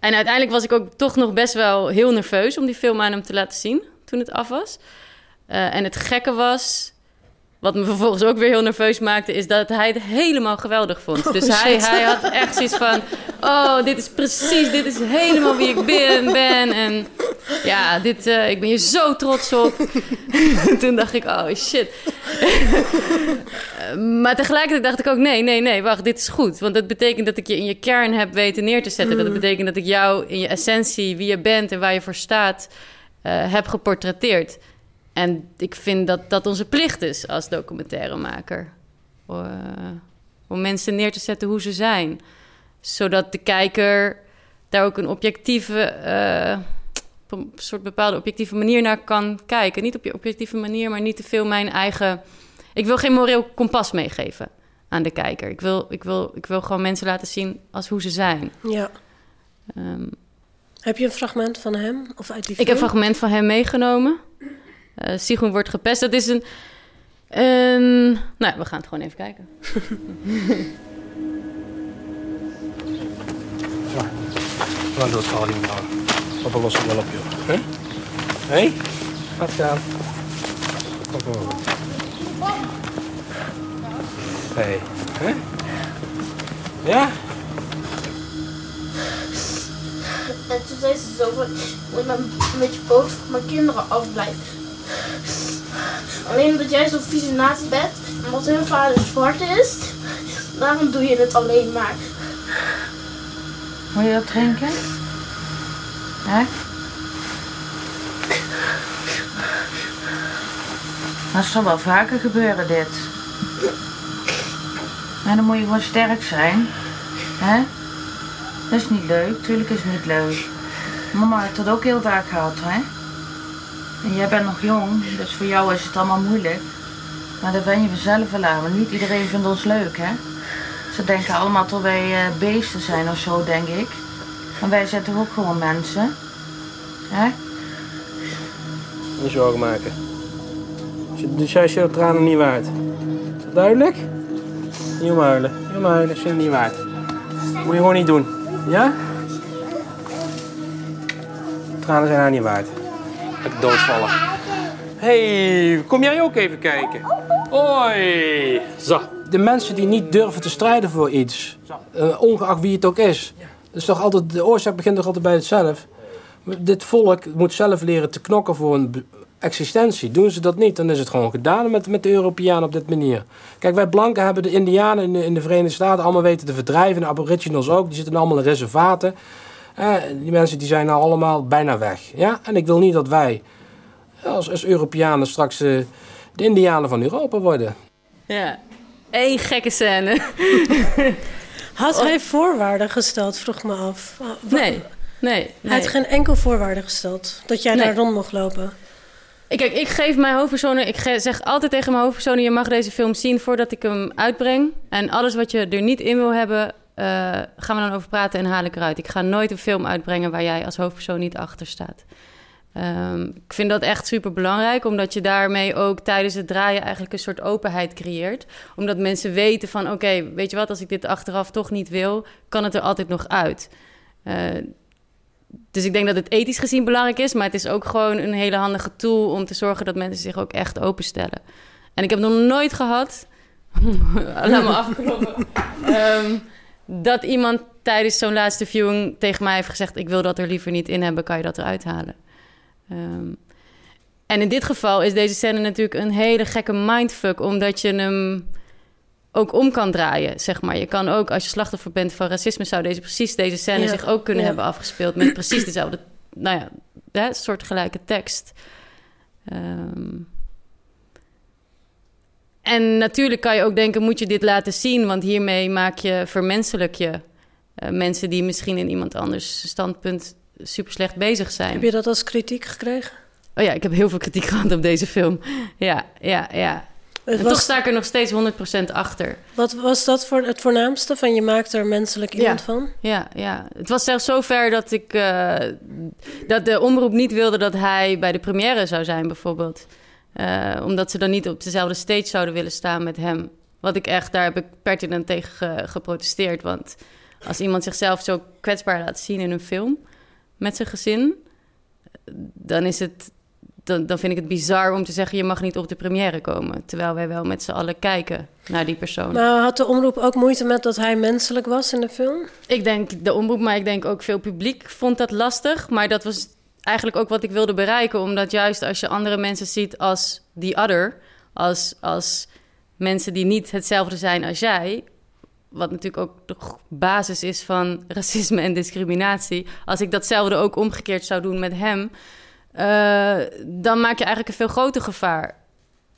En uiteindelijk was ik ook toch nog best wel heel nerveus om die film aan hem te laten zien toen het af was. Uh, en het gekke was, wat me vervolgens ook weer heel nerveus maakte, is dat hij het helemaal geweldig vond. Oh, dus hij, hij had echt zoiets van: Oh, dit is precies, dit is helemaal wie ik ben. ben. En ja, dit, uh, ik ben hier zo trots op. *laughs* Toen dacht ik: Oh shit. maar tegelijkertijd dacht ik ook: Nee, nee, nee, wacht, dit is goed. Want dat betekent dat ik je in je kern heb weten neer te zetten. Dat betekent dat ik jou in je essentie, wie je bent en waar je voor staat, uh, heb geportretteerd. En ik vind dat dat onze plicht is als documentairemaker. Uh, om mensen neer te zetten hoe ze zijn. Zodat de kijker daar ook een objectieve, uh, op een soort bepaalde objectieve manier naar kan kijken. Niet op je objectieve manier, maar niet te veel mijn eigen. Ik wil geen moreel kompas meegeven aan de kijker. Ik wil, ik wil, ik wil gewoon mensen laten zien als hoe ze zijn. Ja. Um, heb je een fragment van hem? Of uit die ik heb een fragment van hem meegenomen. Uh, Sigroen wordt gepest. Dat is een, een... Nou, we gaan het gewoon even kijken. Wat doet het al niet nou? Papa lost het wel op, joh. Hé? Hé? Wat gaan? Papa. Hé. Hé? Ja? En toen zei ze zo van, moet maar een beetje boos voor mijn kinderen afblijven. Alleen omdat jij zo'n vieze nazi bent, en omdat hun vader zwart is, daarom doe je het alleen maar. Wil je dat drinken? Hè? Dat zal wel vaker gebeuren, dit. Maar dan moet je gewoon sterk zijn. Hè? Dat is niet leuk, tuurlijk is het niet leuk. Mama heeft dat ook heel vaak gehad, hè? En jij bent nog jong, dus voor jou is het allemaal moeilijk. Maar dat ben je vanzelf wel aan, niet iedereen vindt ons leuk, hè? Ze denken allemaal dat wij uh, beesten zijn of zo, denk ik. Maar wij zijn toch ook gewoon mensen? Hè? Niet zorgen maken. Dus jij is je tranen niet waard. Is dat duidelijk? Niet om huilen. Niet huilen, is je niet waard. Moet je gewoon niet doen. Ja? Tranen zijn haar niet waard. Het doodvallen. hey, kom jij ook even kijken? Hoi. Zo. De mensen die niet durven te strijden voor iets, uh, ongeacht wie het ook is. Is toch altijd, de oorzaak begint toch altijd bij het zelf. Dit volk moet zelf leren te knokken voor een existentie. Doen ze dat niet, dan is het gewoon gedaan met, met de Europeanen op dit manier. Kijk, wij blanken hebben de Indianen in de, in de Verenigde Staten allemaal weten te verdrijven. De Aboriginals ook, die zitten allemaal in reservaten. Eh, die mensen die zijn nou allemaal bijna weg. Ja? En ik wil niet dat wij als, als Europeanen straks uh, de Indianen van Europa worden. Ja, één gekke scène. *laughs* Had hij voorwaarden gesteld, vroeg me af. Nee, nee. nee. Hij had geen enkel voorwaarde gesteld dat jij Nee. daar rond mocht lopen. Kijk, ik geef mijn hoofdpersonen, ik zeg altijd tegen mijn hoofdpersonen: je mag deze film zien voordat ik hem uitbreng. En alles wat je er niet in wil hebben, eh, gaan we dan over praten en haal ik eruit. Ik ga nooit een film uitbrengen waar jij als hoofdpersoon niet achter staat. Ehm, ik vind dat echt super belangrijk, omdat je daarmee ook tijdens het draaien eigenlijk een soort openheid creëert. Omdat mensen weten van, oké, weet je wat, als ik dit achteraf toch niet wil, kan het er altijd nog uit. Eh, dus ik denk dat het ethisch gezien belangrijk is, maar het is ook gewoon een hele handige tool om te zorgen dat mensen zich ook echt openstellen. En ik heb nog nooit gehad, *laughs* laat me afkloppen, um, dat iemand tijdens zo'n laatste viewing tegen mij heeft gezegd: Ik wil dat er liever niet in hebben, kan je dat eruit halen? Um, en in dit geval is deze scène natuurlijk een hele gekke mindfuck, omdat je hem ook om kan draaien, zeg maar. Je kan ook, als je slachtoffer bent van racisme, zou deze precies deze scène Ja, zich ook kunnen ja. hebben afgespeeld met precies dezelfde, nou ja, soortgelijke tekst. Ehm, en natuurlijk kan je ook denken, moet je dit laten zien? Want hiermee maak je, vermenselijk je eh, mensen die misschien in iemand anders standpunt super slecht bezig zijn. Heb je dat als kritiek gekregen? Oh ja, ik heb heel veel kritiek *laughs* gehad op deze film. Ja, ja, ja. Het En was- toch sta ik er nog steeds 100% achter. Wat was dat voor het voornaamste van je maakt er menselijk iemand ja. van? Ja, ja. Het was zelfs zover dat ik eh, dat de omroep niet wilde dat hij bij de première zou zijn, bijvoorbeeld. Eh, omdat ze dan niet op dezelfde stage zouden willen staan met hem. Wat ik echt, daar heb ik pertinent tegen ge- geprotesteerd. Want als iemand zichzelf zo kwetsbaar laat zien in een film met zijn gezin, dan is het. Dan, dan vind ik het bizar om te zeggen: je mag niet op de première komen. Terwijl wij wel met z'n allen kijken naar die persoon. Maar had de omroep ook moeite met dat hij menselijk was in de film? Ik denk de omroep, maar ik denk ook veel publiek vond dat lastig. Maar dat was eigenlijk ook wat ik wilde bereiken. Omdat juist als je andere mensen ziet als die other... als, als mensen die niet hetzelfde zijn als jij... wat natuurlijk ook de basis is van *laughs* racisme en discriminatie... als ik datzelfde ook omgekeerd zou doen met hem... eh, dan maak je eigenlijk een veel groter gevaar.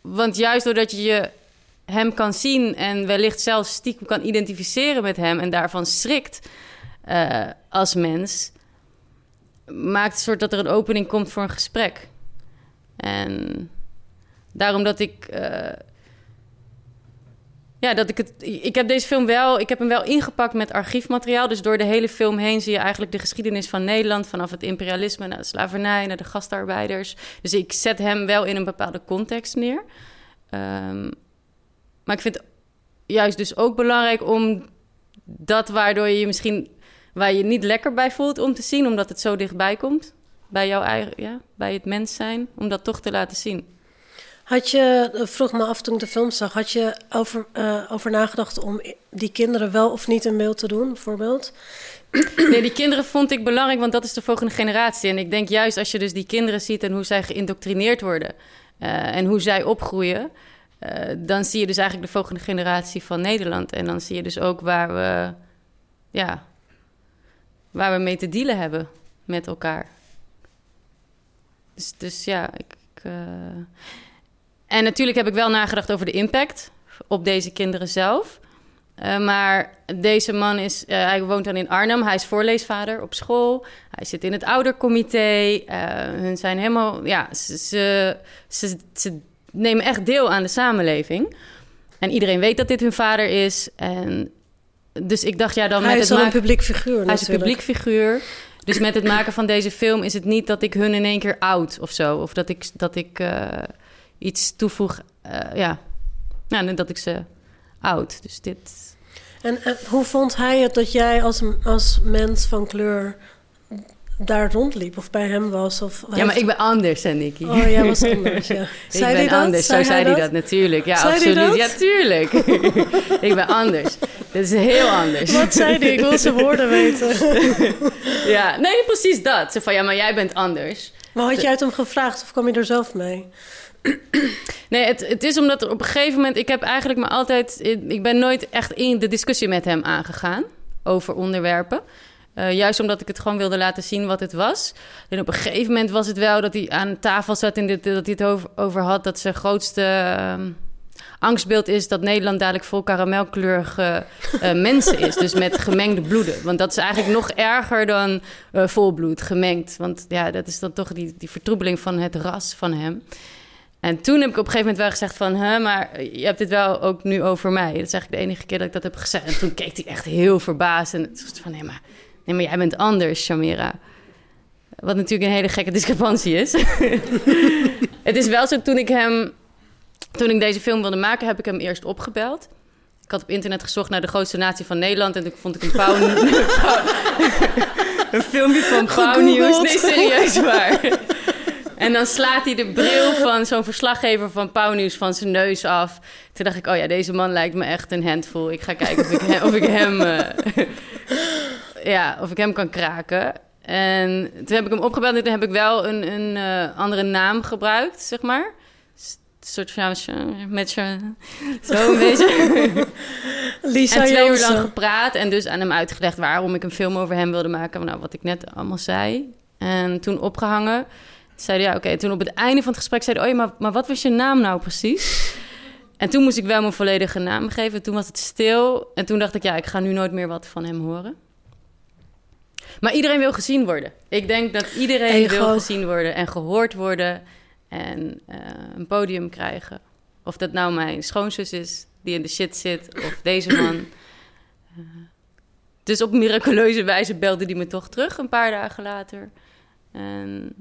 Want juist doordat je je hem kan zien en wellicht zelfs stiekem kan identificeren met hem en daarvan schrikt eh, als mens, maakt het soort dat er een opening komt voor een gesprek. En daarom dat ik. eh, ja, dat ik het. Ik heb deze film wel. Ik heb hem wel ingepakt met archiefmateriaal. Dus door de hele film heen zie je eigenlijk de geschiedenis van Nederland. Vanaf het imperialisme naar de slavernij, naar de gastarbeiders. Dus ik zet hem wel in een bepaalde context neer. Ehm, maar ik vind het juist dus ook belangrijk om dat waardoor je je misschien waar je niet lekker bij voelt om te zien, omdat het zo dichtbij komt bij jouw eigen, ja, bij het mens zijn, om dat toch te laten zien. Had je, eh, vroeg me af toen ik de film zag, had je over, eh, over nagedacht om die kinderen wel of niet in beeld te doen, bijvoorbeeld? *clears throat* Nee, die kinderen vond ik belangrijk, want dat is de volgende generatie. En ik denk juist als je dus die kinderen ziet en hoe zij geïndoctrineerd worden eh, en hoe zij opgroeien, dan zie je dus eigenlijk de volgende generatie van Nederland. En dan zie je dus ook waar we, ja, waar we mee te dealen hebben met elkaar. Dus, dus ja, ik. eh, En natuurlijk heb ik wel nagedacht over de impact op deze kinderen zelf. Eh, maar deze man is, eh, hij woont dan in Arnhem. Hij is voorleesvader op school. Hij zit in het oudercomité. Hun zijn helemaal, ja, ze, ze, ze, ze nemen echt deel aan de samenleving. En iedereen weet dat dit hun vader is. En dus ik dacht, ja, dan Hij met is het al een maken- publiek figuur Hij is een publiek figuur. Dus met het *clears throat* maken van deze film is het niet dat ik hun in één keer oud of zo. Of dat ik, dat ik eh, iets toevoeg. eh, ja. ja, dat ik ze oud. Dus dit. En eh, hoe vond hij het dat jij als, als mens van kleur daar rondliep of bij hem was? Of Ja, maar ik ben anders, hè, Nicky. Oh, jij was *laughs* anders, ja. ik Zei ben hij dat? anders. Zei Zo zei hij dat? dat natuurlijk. Ja, Zei absoluut. dat? Ja, tuurlijk. *laughs* ik ben anders. Dit is heel anders. Wat zei hij? Ik wil zijn *laughs* woorden weten. ja, nee, precies dat. Ze van, ja, maar jij bent anders. Maar had jij het hem gevraagd of kwam je er zelf mee? *clears throat* Nee, het, het is omdat er op een gegeven moment... Ik heb eigenlijk me altijd... Ik ben nooit echt in de discussie met hem aangegaan over onderwerpen. Eh, juist omdat ik het gewoon wilde laten zien wat het was. En op een gegeven moment was het wel dat hij aan tafel zat... en dit, dat hij het over, had dat zijn grootste... ehm, angstbeeld is dat Nederland dadelijk vol karamelkleurige eh, *laughs* mensen is. Dus met gemengde bloeden. Want dat is eigenlijk nog erger dan eh, volbloed, gemengd. Want ja, dat is dan toch die, die vertroebeling van het ras van hem. En toen heb ik op een gegeven moment wel gezegd van... Hè, maar je hebt dit wel ook nu over mij. Dat is eigenlijk de enige keer dat ik dat heb gezegd. En toen keek hij echt heel verbaasd. En het was van, nee maar, nee, maar jij bent anders, Shamira. Wat natuurlijk een hele gekke discrepantie is. *laughs* het is wel zo, toen ik hem... Toen ik deze film wilde maken, heb ik hem eerst opgebeld. ik had op internet gezocht naar de grootste natie van Nederland. En toen vond ik een *laughs* pauw... een filmpje van Pauw Nieuws. Nee, serieus waar. En dan slaat hij de bril van zo'n verslaggever van Pauw Nieuws van zijn neus af. Toen dacht ik, oh ja, deze man lijkt me echt een handful. Ik ga kijken of ik hem, of ik hem, uh, ja, of ik hem kan kraken. En toen heb ik hem opgebeld en toen heb ik wel een, een uh, andere naam gebruikt, zeg maar. Een soort van, met zo, zo een beetje. *laughs* Lisa en twee uur lang gepraat en dus aan hem uitgelegd waarom ik een film over hem wilde maken. Nou, wat ik net allemaal zei. En toen opgehangen. Zei hij, ja, oké. Toen op het einde van het gesprek zei hij, oh ja, maar, maar wat was je naam nou precies? En toen moest ik wel mijn volledige naam geven. Toen was het stil. En toen dacht ik, ja, ik ga nu nooit meer wat van hem horen. Maar iedereen wil gezien worden. Ik denk dat iedereen Ego. wil gezien worden en gehoord worden en uh, een podium krijgen. Of dat nou mijn schoonzus is die in de shit zit, of *clears throat* deze man. Uh, dus op miraculeuze wijze belde hij me toch terug een paar dagen later. En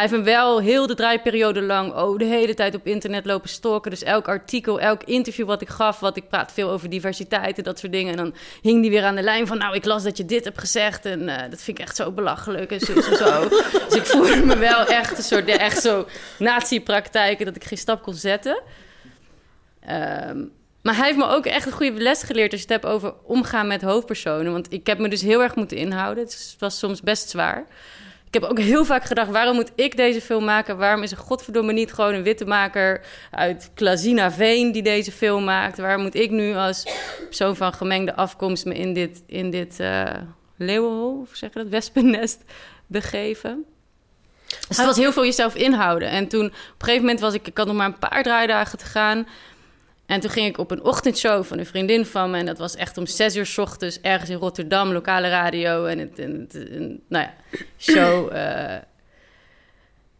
heeft me wel heel de draaiperiode lang... oh, de hele tijd op internet lopen stalken. Dus elk artikel, elk interview wat ik gaf... wat ik praat veel over diversiteit en dat soort dingen. En dan hing die weer aan de lijn van... nou, ik las dat je dit hebt gezegd... en uh, dat vind ik echt zo belachelijk en zo en zo. *laughs* dus ik voelde me wel echt een soort... Ja, echt zo nazi-praktijken... dat ik geen stap kon zetten. Um, maar hij heeft me ook echt een goede les geleerd... als je het hebt over omgaan met hoofdpersonen. Want ik heb me dus heel erg moeten inhouden. Het was soms best zwaar... Ik heb ook heel vaak gedacht, waarom moet ik deze film maken? Waarom is er godverdomme niet gewoon een witte maker uit Klazina Veen die deze film maakt? Waarom moet ik nu als persoon van gemengde afkomst me in dit, in dit uh, leeuwenhol, of zeg je dat, wespennest begeven? Dus het was heel veel jezelf inhouden. En toen, op een gegeven moment was ik, ik had nog maar een paar draaidagen te gaan... En toen ging ik op een ochtendshow van een vriendin van me. En dat was echt om zes uur s ochtends ergens in Rotterdam, lokale radio. En het, en het en, nou ja, show. Uh... *clears throat*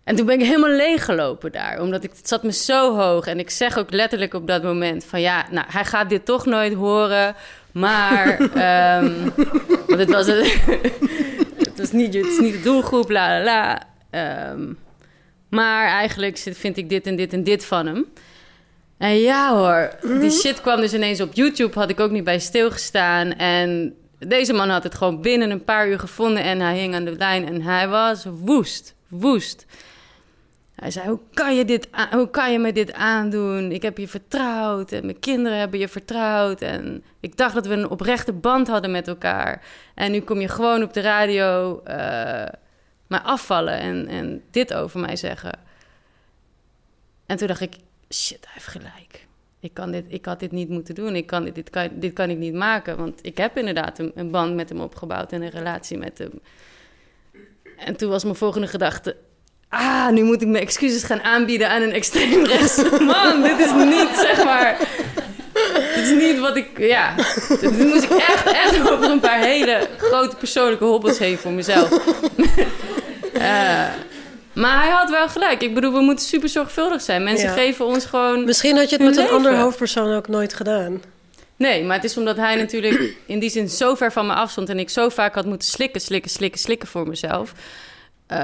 En toen ben ik helemaal leeggelopen daar. Omdat ik, het zat me zo hoog. En ik zeg ook letterlijk op dat moment van... Ja, nou, hij gaat dit toch nooit horen. Maar... um, *laughs* want het was, *laughs* het, was niet, het is niet de doelgroep, la la la. Um, maar eigenlijk vind ik dit en dit en dit van hem. En ja hoor, Mhm. die shit kwam dus ineens op YouTube. Had ik ook niet bij stilgestaan. En deze man had het gewoon binnen een paar uur gevonden. En hij hing aan de lijn en hij was woest, woest. Hij zei, hoe kan je, dit hoe kan je me dit aandoen? Ik heb je vertrouwd en mijn kinderen hebben je vertrouwd. En ik dacht dat we een oprechte band hadden met elkaar. En nu kom je gewoon op de radio uh, mij afvallen en, en dit over mij zeggen. En toen dacht ik, shit, hij heeft gelijk. Ik, kan dit, ik had dit niet moeten doen. Ik kan dit, dit, kan, dit kan ik niet maken. Want ik heb inderdaad een, band met hem opgebouwd en een relatie met hem. En toen was mijn volgende gedachte... Ah, nu moet ik mijn excuses gaan aanbieden aan een extreemrechtse man. dit is niet, zeg maar... Dit is niet wat ik... Ja, dit moest ik echt, echt over een paar hele grote persoonlijke hobbels heen voor mezelf. uh, *laughs* maar hij had wel gelijk. Ik bedoel, we moeten super zorgvuldig zijn. Mensen Ja. geven ons gewoon. Misschien had je het met een ander hoofdpersoon ook nooit gedaan. Nee, maar het is omdat hij natuurlijk in die zin zo ver van me afstond. en ik zo vaak had moeten slikken, slikken, slikken, slikken voor mezelf. Uh,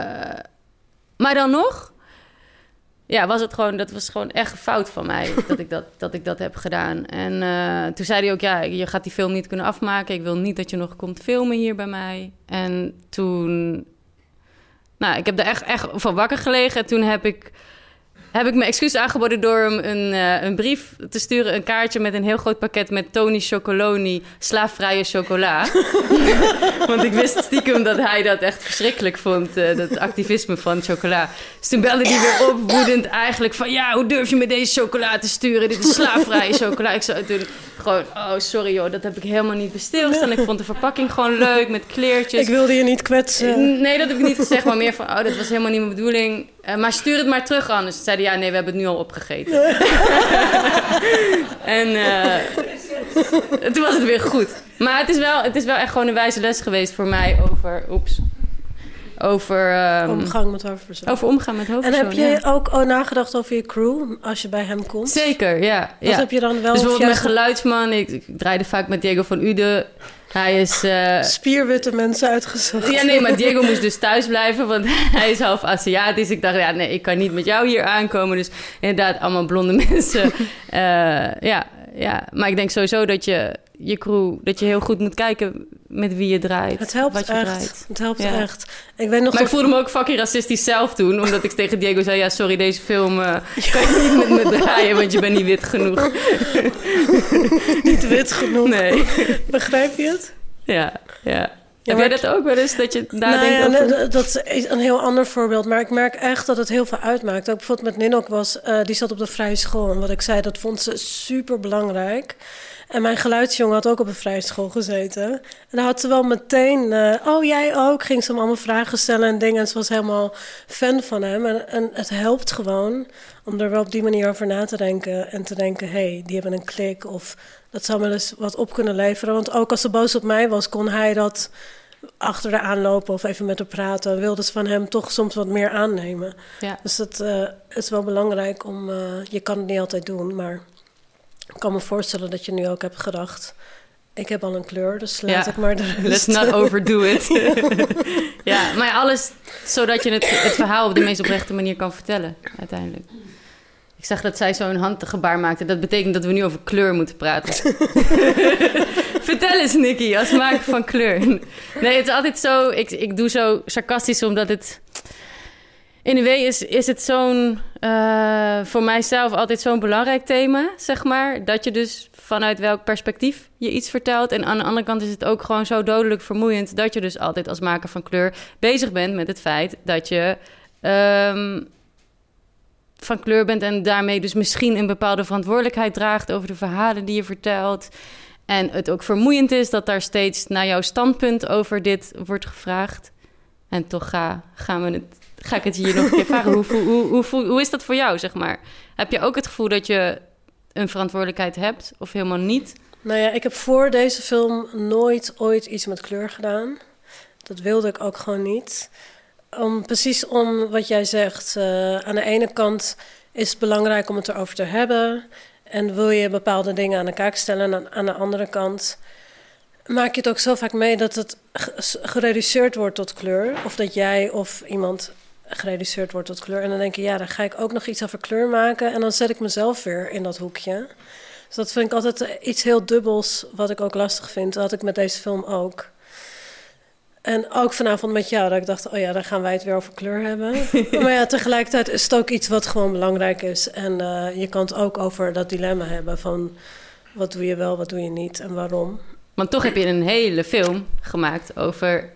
maar dan nog. Ja, was het gewoon, dat was gewoon echt een fout van mij *laughs* dat ik dat, dat, ik dat heb gedaan. En uh, toen zei hij ook, ja, je gaat die film niet kunnen afmaken. Ik wil niet dat je nog komt filmen hier bij mij. En toen nou, ik heb er echt, echt van wakker gelegen. En toen heb ik, heb ik mijn excuus aangeboden door hem een, uh, een brief te sturen. Een kaartje met een heel groot pakket met Tony Chocoloni slaafvrije chocola. *laughs* Want ik wist stiekem dat hij dat echt verschrikkelijk vond, uh, dat activisme van chocola. Dus toen belde hij weer op, woedend eigenlijk van... ja, hoe durf je me deze chocola te sturen? Dit is slaafvrije chocola. Ik zou toen gewoon, oh sorry joh, dat heb ik helemaal niet bestilgestaan. Ik vond de verpakking gewoon leuk, met kleertjes. Ik wilde je niet kwetsen. Nee, dat heb ik niet gezegd, maar meer van... oh, dat was helemaal niet mijn bedoeling. Uh, maar stuur het maar terug anders. Toen zeiden ja, nee, we hebben het nu al opgegeten. *laughs* en uh, toen was het weer goed. Maar het is, wel, het is wel echt gewoon een wijze les geweest voor mij over... Oeps. Over... Um, omgang met hoofdpersoon. Over omgaan met hoofdpersoon, En heb je ja. ook nagedacht over je crew als je bij hem komt? Zeker, ja. Wat ja. heb je dan wel Dus bijvoorbeeld juist- mijn geluidsman. Ik, ik draaide vaak met Diego van Ude. Hij is... Uh, Spierwitte mensen uitgezocht. Ja, nee, maar Diego moest dus thuis blijven, want *laughs* hij is half Aziatisch. Ik dacht, ja, nee, ik kan niet met jou hier aankomen. Dus inderdaad, allemaal blonde *laughs* mensen. Uh, ja, ja, maar ik denk sowieso dat je je crew, dat je heel goed moet kijken met wie je draait. Het helpt wat je echt. draait. Het helpt Ja. echt. Ik weet nog maar ik voelde me ook fucking racistisch zelf toen, omdat ik tegen Diego zei: Ja, sorry, deze film eh, kan je niet met me draaien, want je bent niet wit genoeg. *laughs* niet wit genoeg. Nee. Begrijp je het? Ja, ja. Ja, Heb jij dat ook wel eens, dat je Nou nadenkt ja, over... dat is een heel ander voorbeeld. Maar ik merk echt dat het heel veel uitmaakt. Ook bijvoorbeeld met Ninok was, eh, die zat op de vrije school. En wat ik zei, dat vond ze super belangrijk. En mijn geluidsjongen had ook op een vrije school gezeten. En dan had ze wel meteen, eh, oh jij ook, ging ze hem allemaal vragen stellen en dingen. En ze was helemaal fan van hem. En, en het helpt gewoon om er wel op die manier over na te denken. En te denken, hé, hey, die hebben een klik. Of dat zou wel eens wat op kunnen leveren. Want ook als ze boos op mij was, kon hij dat achter haar aanlopen of even met haar praten. Wilde ze van hem toch soms wat meer aannemen. Ja. Dus dat eh, is wel belangrijk om... eh, je kan het niet altijd doen, maar... Ik kan me voorstellen dat je nu ook hebt gedacht... Ik heb al een kleur, dus laat Ja. ik maar de rest. Let's not overdo it. *laughs* *laughs* ja, maar alles zodat je het, het verhaal op de meest oprechte manier kan vertellen, uiteindelijk. Ik zag dat zij zo'n handgebaar maakte. Dat betekent dat we nu over kleur moeten praten. *laughs* Vertel eens, Nicky, als maker van kleur. Nee, het is altijd zo... Ik, ik doe zo sarcastisch omdat het... In een way is, is het zo'n... eh, voor mijzelf altijd zo'n belangrijk thema, zeg maar. Dat je dus vanuit welk perspectief je iets vertelt. En aan de andere kant is het ook gewoon zo dodelijk vermoeiend... dat je dus altijd als maker van kleur bezig bent met het feit... dat je... ehm, van kleur bent en daarmee dus misschien een bepaalde verantwoordelijkheid draagt over de verhalen die je vertelt. En het ook vermoeiend is dat daar steeds naar jouw standpunt over dit wordt gevraagd. En toch ga, gaan we het, ga ik het hier nog een keer vragen. Hoe, hoe, hoe, is dat voor jou, zeg maar? Heb je ook het gevoel dat je een verantwoordelijkheid hebt of helemaal niet? Nou ja, ik heb voor deze film nooit ooit iets met kleur gedaan. Dat wilde ik ook gewoon niet. Om, precies om wat jij zegt. eh, aan de ene kant is het belangrijk om het erover te hebben. En wil je bepaalde dingen aan de kaak stellen. En aan, de andere kant maak je het ook zo vaak mee dat het ge- gereduceerd wordt tot kleur. Of dat jij of iemand gereduceerd wordt tot kleur. En dan denk je, ja, dan ga ik ook nog iets over kleur maken. En dan zet ik mezelf weer in dat hoekje. Dus dat vind ik altijd eh, iets heel dubbels, wat ik ook lastig vind. Dat had ik met deze film ook. En ook vanavond met jou, dat ik dacht, oh ja, dan gaan wij het weer over kleur hebben. *laughs* maar ja, tegelijkertijd is het ook iets wat gewoon belangrijk is. En eh, je kan het ook over dat dilemma hebben van... wat doe je wel, wat doe je niet en waarom. Want toch heb je een hele film gemaakt over,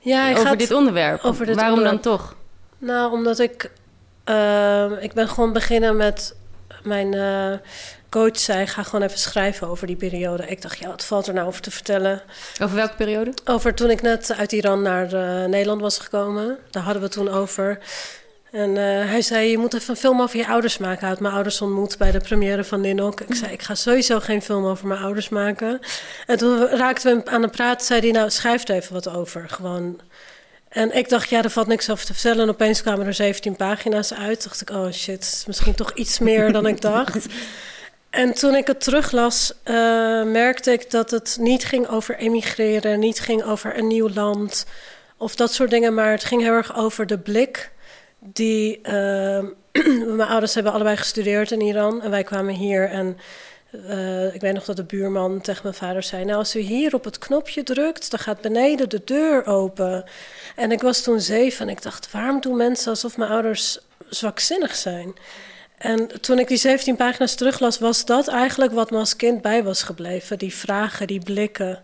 Ja, over gaat dit onderwerp. over dit Waarom onderwerp. dan toch? Nou, omdat ik... eh, ik ben gewoon beginnen met... Mijn eh, coach zei, ga gewoon even schrijven over die periode. Ik dacht, ja, wat valt er nou over te vertellen? Over welke periode? Over toen ik net uit Iran naar eh, Nederland was gekomen. Daar hadden we het toen over. En eh, hij zei, je moet even een film over je ouders maken. Hij had mijn ouders ontmoet bij de première van Ninok. Ik zei, ik ga sowieso geen film over mijn ouders maken. En toen raakten we aan de praat, zei hij, nou, schrijf er even wat over. Gewoon... En ik dacht, ja, er valt niks over te vertellen. En opeens kwamen er 17 pagina's uit. dacht ik, oh shit, misschien toch iets meer dan ik dacht. *laughs* En toen ik het teruglas, eh, merkte ik dat het niet ging over emigreren, niet ging over een nieuw land of dat soort dingen, maar het ging heel erg over de blik die. eh, *clears throat* mijn ouders hebben allebei gestudeerd in Iran en wij kwamen hier en. Eh, ik weet nog dat de buurman tegen mijn vader zei: Nou, als u hier op het knopje drukt, dan gaat beneden de deur open. En ik was toen zeven en ik dacht: waarom doen mensen alsof mijn ouders zwakzinnig zijn? En toen ik die 17 pagina's teruglas, was dat eigenlijk wat me als kind bij was gebleven. Die vragen, die blikken.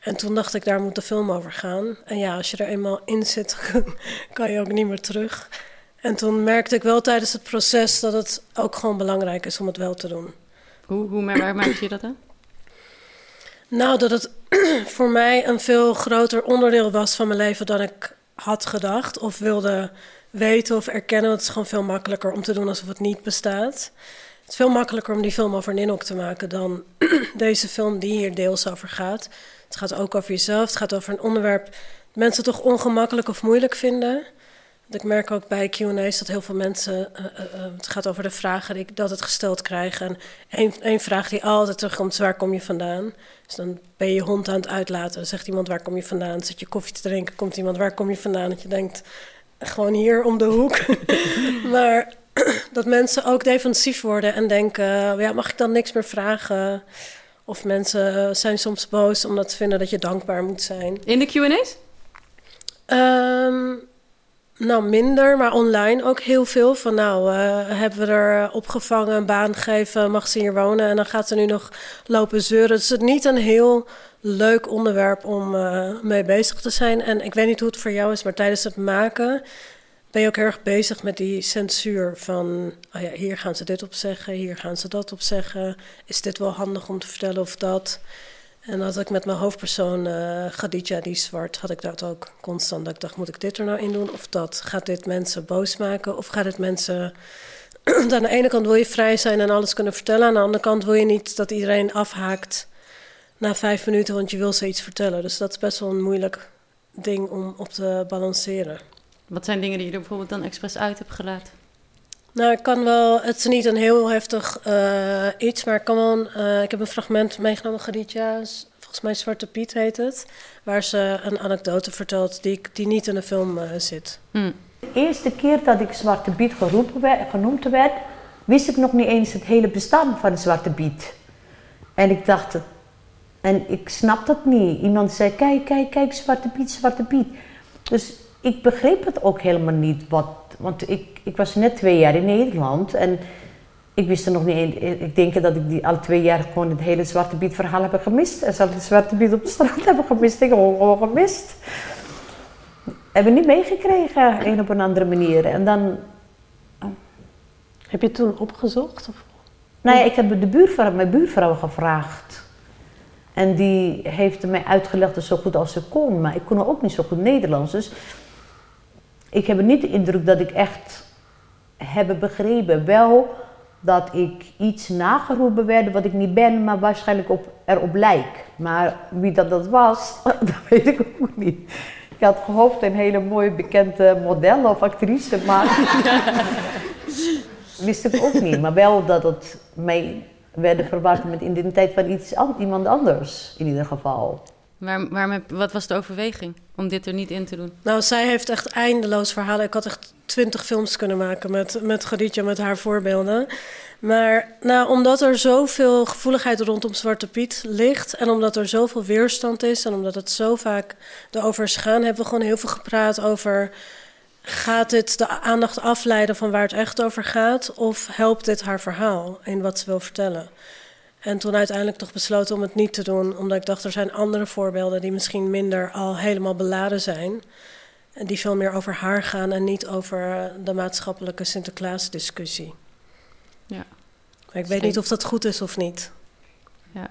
En toen dacht ik, daar moet de film over gaan. En ja, als je er eenmaal in zit, *laughs* kan je ook niet meer terug. En toen merkte ik wel tijdens het proces dat het ook gewoon belangrijk is om het wel te doen. Hoe, hoe je dat dan? Nou, dat het *clears throat* voor mij een veel groter onderdeel was van mijn leven dan ik had gedacht of wilde weten of erkennen. Het is gewoon veel makkelijker om te doen alsof het niet bestaat. Het is veel makkelijker om die film over Ninok te maken dan *clears throat* deze film die hier deels over gaat. Het gaat ook over jezelf. Het gaat over een onderwerp dat mensen toch ongemakkelijk of moeilijk vinden. Ik merk ook bij Q&A's dat heel veel mensen... eh, eh, eh, het gaat over de vragen die ik dat het gesteld krijgen. En één, vraag die altijd terugkomt is waar kom je vandaan? Dus dan ben je je hond aan het uitlaten. Dan zegt iemand waar kom je vandaan? Zit je koffie te drinken. Komt iemand waar kom je vandaan? Dat je denkt gewoon hier om de hoek. *laughs* maar *clears throat* dat mensen ook defensief worden en denken: ja, mag ik dan niks meer vragen? Of mensen zijn soms boos omdat ze vinden dat je dankbaar moet zijn. In de QA's? Um, nou, minder, maar online ook heel veel. Van nou, uh, hebben we er opgevangen, een baan gegeven, mag ze hier wonen? En dan gaat ze nu nog lopen zeuren. Dus het is niet een heel leuk onderwerp om uh, mee bezig te zijn. En ik weet niet hoe het voor jou is, maar tijdens het maken ben je ook erg bezig met die censuur van, oh ja, hier gaan ze dit op zeggen, hier gaan ze dat op zeggen. Is dit wel handig om te vertellen of dat? En had ik met mijn hoofdpersoon uh, Khadija, die zwart, had ik dat ook constant. Dat ik dacht, moet ik dit er nou in doen of dat? Gaat dit mensen boos maken of gaat het mensen... *clears throat* aan de ene kant wil je vrij zijn en alles kunnen vertellen. Aan de andere kant wil je niet dat iedereen afhaakt na vijf minuten, want je wil ze iets vertellen. Dus dat is best wel een moeilijk ding om op te balanceren. Wat zijn dingen die je er bijvoorbeeld dan expres uit hebt gelaten? Nou, ik kan wel. Het is niet een heel heftig uh, iets, maar ik kan wel. Uh, ik heb een fragment meegenomen, Gaditja. Volgens mij Zwarte Piet heet het. Waar ze een anekdote vertelt die, die niet in de film uh, zit. Hmm. De eerste keer dat ik Zwarte Piet geroepen werd, genoemd werd, wist ik nog niet eens het hele bestaan van de Zwarte Piet. En ik dacht, en ik snap dat niet. Iemand zei: Kijk, kijk, kijk, Zwarte Piet, Zwarte Piet. Dus ik begreep het ook helemaal niet. Wat, want ik, ik was net twee jaar in Nederland en ik wist er nog niet. Ik denk dat ik die al twee jaar gewoon het hele Zwarte Piet verhaal heb gemist. En zelfs de Zwarte Piet op de straat *laughs* hebben gemist. Ik heb gewoon gemist. Hebben niet meegekregen, een op een andere manier. En dan. Heb je toen opgezocht? Of? Nou ja, ik heb de buurvrouw, mijn buurvrouw gevraagd. En die heeft mij uitgelegd zo goed als ze kon. Maar ik kon ook niet zo goed Nederlands. Dus ik heb niet de indruk dat ik echt heb begrepen. Wel dat ik iets nageroepen werd wat ik niet ben, maar waarschijnlijk op, erop lijk. Maar wie dat, dat was, *laughs* dat weet ik ook niet. Ik had gehoopt een hele mooie bekende model of actrice, maar *laughs* wist ik ook niet. Maar wel dat het mij werd verwacht met identiteit van iets, iemand anders in ieder geval. Waar, waar, wat was de overweging om dit er niet in te doen? Nou, zij heeft echt eindeloos verhalen. Ik had echt twintig films kunnen maken met, met Khadija, met haar voorbeelden. Maar nou, omdat er zoveel gevoeligheid rondom Zwarte Piet ligt... en omdat er zoveel weerstand is en omdat het zo vaak erover is gaan... hebben we gewoon heel veel gepraat over... gaat dit de aandacht afleiden van waar het echt over gaat... of helpt dit haar verhaal in wat ze wil vertellen? En toen uiteindelijk toch besloten om het niet te doen, omdat ik dacht er zijn andere voorbeelden die misschien minder al helemaal beladen zijn. En die veel meer over haar gaan en niet over de maatschappelijke Sinterklaas-discussie. Ja. Maar ik weet niet of dat goed is of niet. Ja.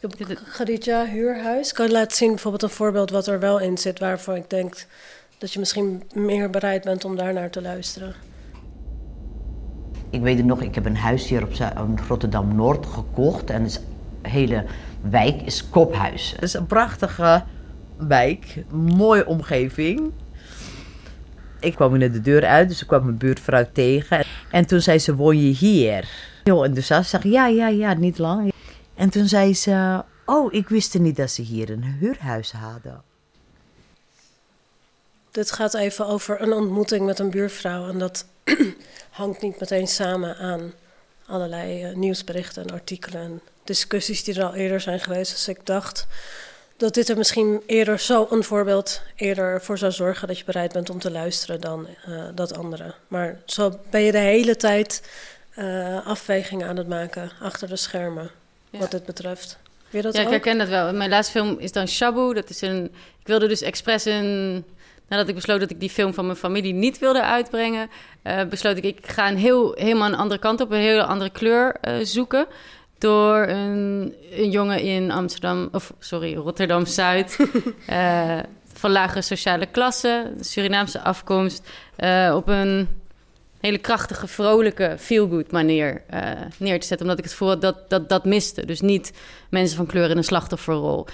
Ik heb Khadija Huurhuis. Kan je laten zien bijvoorbeeld een voorbeeld wat er wel in zit, waarvan ik denk dat je misschien meer bereid bent om daar naar te luisteren. Ik weet het nog, ik heb een huis hier op Rotterdam-Noord gekocht. En de hele wijk is kophuis. Het is een prachtige wijk, mooie omgeving. Ik kwam net de deur uit, dus ik kwam mijn buurtvrouw tegen. En toen zei ze, woon je hier? Heel enthousiast. Zeg ja, ja, ja, niet lang. En toen zei ze, oh, ik wist niet dat ze hier een huurhuis hadden. Dit gaat even over een ontmoeting met een buurvrouw. En dat *clears throat* hangt niet meteen samen aan allerlei uh, nieuwsberichten en artikelen en discussies die er al eerder zijn geweest. Dus ik dacht dat dit er misschien eerder zo een voorbeeld eerder voor zou zorgen dat je bereid bent om te luisteren dan uh, dat andere. Maar zo ben je de hele tijd uh, afwegingen aan het maken achter de schermen ja. wat dit betreft. Weet dat ja, ook? ik herken dat wel. Mijn laatste film is dan Shabu. Dat is een. Ik wilde dus expres een nadat ik besloot dat ik die film van mijn familie niet wilde uitbrengen, uh, besloot ik, ik ga een heel, helemaal een andere kant op, een hele andere kleur uh, zoeken. Door een, een, jongen in Amsterdam, of sorry, Rotterdam Zuid. uh, *laughs* van lagere sociale klasse, Surinaamse afkomst. op een hele krachtige, vrolijke, feel-good manier neer te zetten. Omdat ik het voelde dat, dat dat miste. Dus niet mensen van kleur in een slachtofferrol.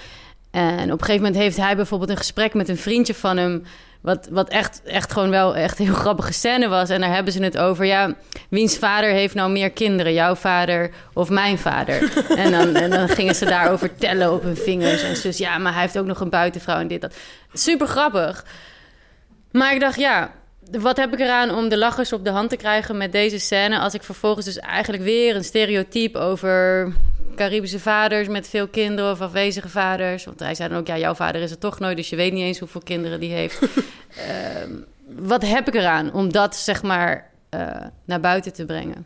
En op een gegeven moment heeft hij bijvoorbeeld een gesprek met een vriendje van hem. Wat, wat echt, echt gewoon wel echt een heel *laughs* grappige scène was. En daar hebben ze het over. Ja, wiens vader heeft nou meer kinderen? Jouw vader of mijn vader? *laughs* en, dan, en dan gingen ze daarover tellen op hun vingers. En zus, ja, maar hij heeft ook nog een buitenvrouw en dit, dat. Super grappig. Maar ik dacht, ja, wat heb ik eraan om de lachers op de hand te krijgen met deze scène... als ik vervolgens dus eigenlijk weer een stereotype over Caribische vaders met veel kinderen of afwezige vaders. Want hij zei dan ook, ja, jouw vader is er toch nooit, dus je weet niet eens hoeveel kinderen die heeft. *laughs* Ehm, wat heb ik eraan om dat, zeg maar, eh, naar buiten te brengen?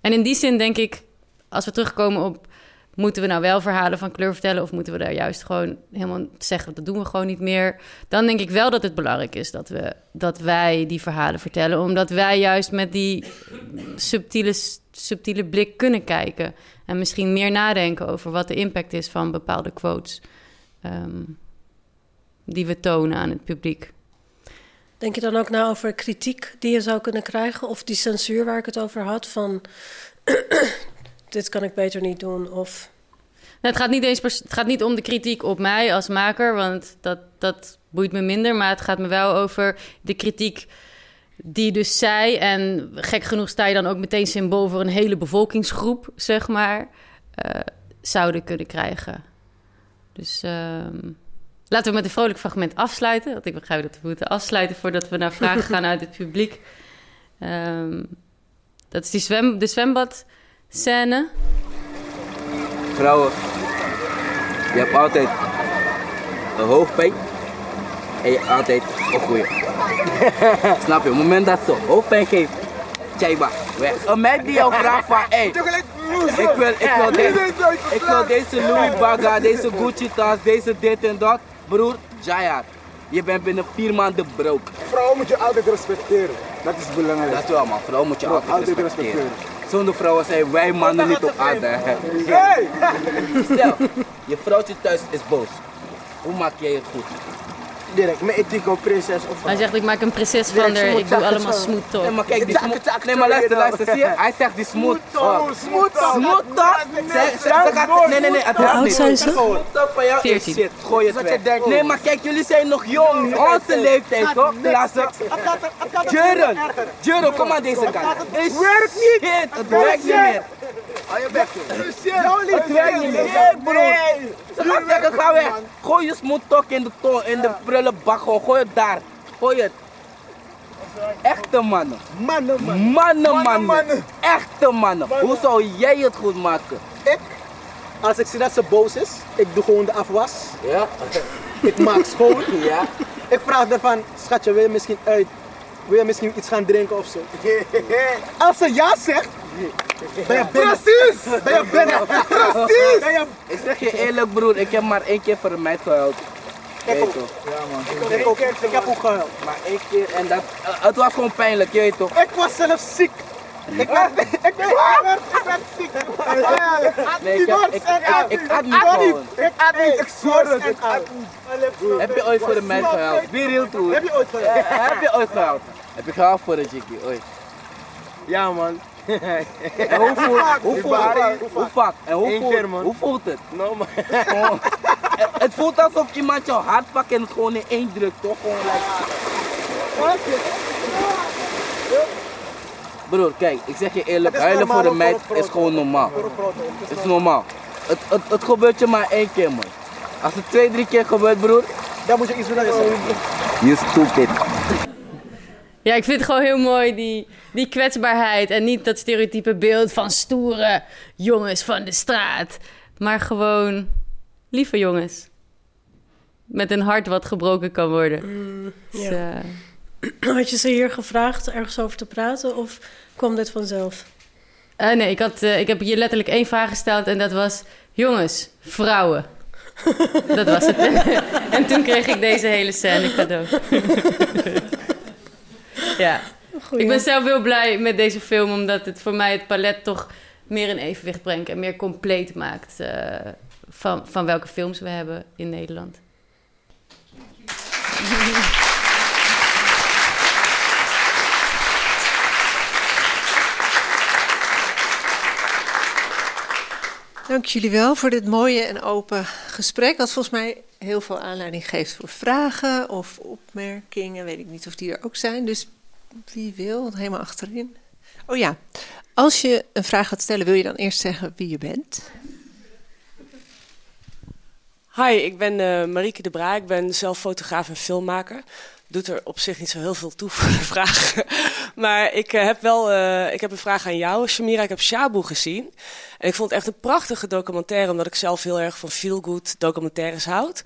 En in die zin denk ik, als we terugkomen op... moeten we nou wel verhalen van kleur vertellen... of moeten we daar juist gewoon helemaal zeggen... dat doen we gewoon niet meer... dan denk ik wel dat het belangrijk is dat, we, dat wij die verhalen vertellen... omdat wij juist met die subtiele, subtiele blik kunnen kijken... en misschien meer nadenken over wat de impact is van bepaalde quotes... ehm, die we tonen aan het publiek. Denk je dan ook na over kritiek die je zou kunnen krijgen? Of die censuur waar ik het over had? Van *clears throat* dit kan ik beter niet doen. Of Nou, het, gaat niet eens het gaat niet om de kritiek op mij als maker, want dat, dat boeit me minder. Maar het gaat me wel over de kritiek die dus zij, en gek genoeg sta je dan ook meteen symbool voor een hele bevolkingsgroep, zeg maar, eh, zouden kunnen krijgen. Dus ehm, laten we met een vrolijk fragment afsluiten. Want ik begrijp dat we moeten afsluiten voordat we naar vragen *laughs* gaan uit het publiek. Ehm, dat is die zwem, de zwembadscène. Vrouwen, je hebt altijd een hoofdpijn en je altijd goeie. *laughs* Snap je? Op het moment dat ze hoofdpijn geeft, tjaiba, weg. Een meid die jou vraagt van, hé, hey, ik, wil, ik, wil deze, ik wil deze Louis Baga, deze Gucci tas, deze dit en dat. Broer, Jaya, je bent binnen vier maanden broke. Vrouwen moet je altijd respecteren. Dat is belangrijk. Dat wel man, vrouwen moet je altijd, altijd respecteren. respecteren. Zonder vrouwen zijn wij mannen niet op aarde. *laughs* Hey! Stel, je vrouwtje thuis is boos. Hoe maak jij het goed? Direct, met ethico, prinses of Hij zegt, ik maak een prinses van haar. ze Ik doe allemaal smooth talk. Nee, maar kijk, die smooth... zakken, Nee, maar luister, luister, zie je? Hij zegt die smooth... talk, smooth talk. Smooth talk? Ze- ze- ze Nee, nee, nee, het Hoe helpt oud niet. zijn ze? Smooth talk van jou is 14. shit. Gooi het weg. Nee, maar kijk, jullie zijn nog jong. Onze leeftijd, toch? Klasse. Jurgen, Jurgen, kom aan deze kant. Het werkt niet. Het werkt niet meer. Hou je bek, joh. Werkt niet meer. Nee, broer. Ze gaat zeggen, ga weg. Gooi je smooth talk in de, to in de prullenbak. gewoon. Gooi het daar. Gooi het. Echte mannen. Mannen, man. Mannen, mannen. mannen. Echte mannen. Hoe zou jij het goed maken? Ik, als ik zie dat ze boos is, ik doe gewoon de afwas. Ja? Ik maak schoon. Ja? Ik vraag ervan, schatje, wil je misschien uit? Wil je misschien iets gaan drinken of zo? *laughs* Als ze ja zegt, ben je binnen. Precies! Ben je binnen. Precies! Ben je... Ik zeg je eerlijk broer, ik heb maar één keer voor meid gehuild. Ik Weet ook. toch? Ja man. Ik, ook, ik heb ook gehuild. Maar één keer en dat, eh, het was gewoon pijnlijk, je weet toch? Ik was zelf ziek. Ik werd, ik werd, ik werd ziek. Nee, ik, heb, ik, ik, ik had niet Ik had gewoon. niet. Ik had niet. Ik zweer het. Ik had niet. Heb je ooit voor een meid gehuild? Be real toe. Heb je ooit Eh, gehuild? Heb je ooit gehuild? Heb je gehuild voor een chickie, ooit? Ja man. Hoe voelt, hoe voelt het? Hoe vaak? En hoe voelt, keer, hoe voelt het? No man. Het- voelt alsof iemand jouw hart pakt en het gewoon in één druk, toch? Gewoon like... Broer, kijk, ik zeg je eerlijk, huilen voor een meid is gewoon normaal. Het is normaal. Het, het, het gebeurt je maar één keer, man. Als het twee, drie keer gebeurt, broer, Dan moet je iets doen je stupid. Ja, ik vind het gewoon heel mooi, die, die kwetsbaarheid. En niet dat stereotype beeld van stoere jongens van de straat. Maar gewoon lieve jongens. Met een hart wat gebroken kan worden. Dus, ja. eh, Had je ze hier gevraagd ergens over te praten of kwam dit vanzelf? eh, nee, ik, had, eh, ik heb je letterlijk één vraag gesteld en dat was... Jongens, vrouwen. dat was het. *laughs* en toen kreeg ik deze hele scène cadeau. *laughs* *laughs* ja. Goeie. Ik ben zelf heel blij met deze film, omdat het voor mij het palet toch meer in evenwicht brengt en meer compleet maakt eh, van, van welke films we hebben in Nederland. Dank jullie wel voor dit mooie en open gesprek. Wat volgens mij heel veel aanleiding geeft voor vragen of opmerkingen. Weet ik niet of die er ook zijn. Dus wie wil, helemaal achterin. Oh ja, als je een vraag gaat stellen, wil je dan eerst zeggen wie je bent? Hi, ik ben eh Marieke de Braa. Ik ben zelf fotograaf en filmmaker. doet er op zich niet zo heel veel toe voor de vraag. *laughs* maar ik uh, heb wel uh, ik heb een vraag aan jou, Shamira. Ik heb Shabu gezien. En ik vond het echt een prachtige documentaire, omdat ik zelf heel erg van feel-good documentaires houd.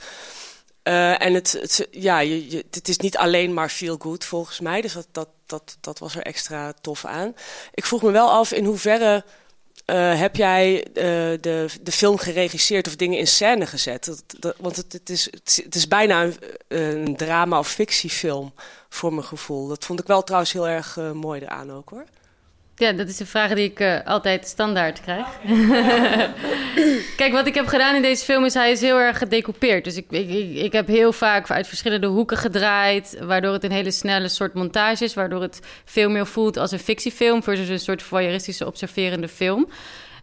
Uh, en het, het, ja, je, het is niet alleen maar feel-good volgens mij. Dus dat, dat, dat, dat was er extra tof aan. Ik vroeg me wel af in hoeverre uh, heb jij uh, de, de film geregisseerd of dingen in scène gezet? Want het, het, is, het is bijna een, een, drama- of fictiefilm voor mijn gevoel. Dat vond ik wel trouwens heel erg mooi eraan ook hoor. Ja, dat is een vraag die ik uh, altijd standaard krijg. *laughs* Kijk, wat ik heb gedaan in deze film is, hij is heel erg gedecoupeerd. Dus ik, ik, ik heb heel vaak uit verschillende hoeken gedraaid, waardoor het een hele snelle soort montage is, waardoor het veel meer voelt als een fictiefilm versus een soort voyeuristische observerende film.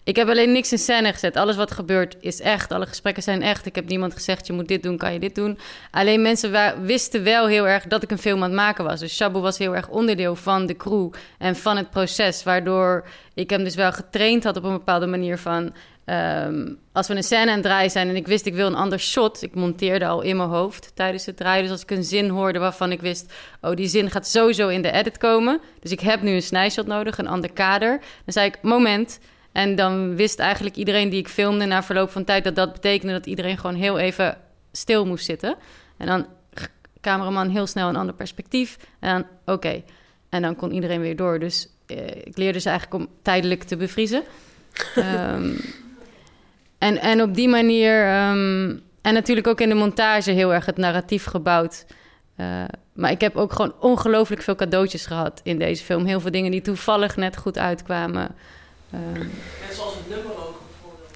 Ik heb alleen niks in scène gezet. Alles wat gebeurt is echt. Alle gesprekken zijn echt. Ik heb niemand gezegd, je moet dit doen, kan je dit doen. Alleen mensen wisten wel heel erg dat ik een film aan het maken was. Dus Shabu was heel erg onderdeel van de crew en van het proces. Waardoor ik hem dus wel getraind had op een bepaalde manier van... Um, als we een scène aan het draaien zijn en ik wist ik wil een ander shot... ik monteerde al in mijn hoofd tijdens het draaien. Dus als ik een zin hoorde waarvan ik wist... oh, die zin gaat sowieso in de edit komen. Dus ik heb nu een snijshot nodig, een ander kader. Dan zei ik, moment... En dan wist eigenlijk iedereen die ik filmde na verloop van tijd dat dat betekende dat iedereen gewoon heel even stil moest zitten. En dan cameraman heel snel een ander perspectief. En dan oké. En dan kon iedereen weer door. Dus eh, ik leerde ze eigenlijk om tijdelijk te bevriezen. um, *laughs* en, en op die manier. Um, en natuurlijk ook in de montage heel erg het narratief gebouwd. Uh, maar ik heb ook gewoon ongelooflijk veel cadeautjes gehad in deze film. Heel veel dingen die toevallig net goed uitkwamen. Net zoals het nummer ook.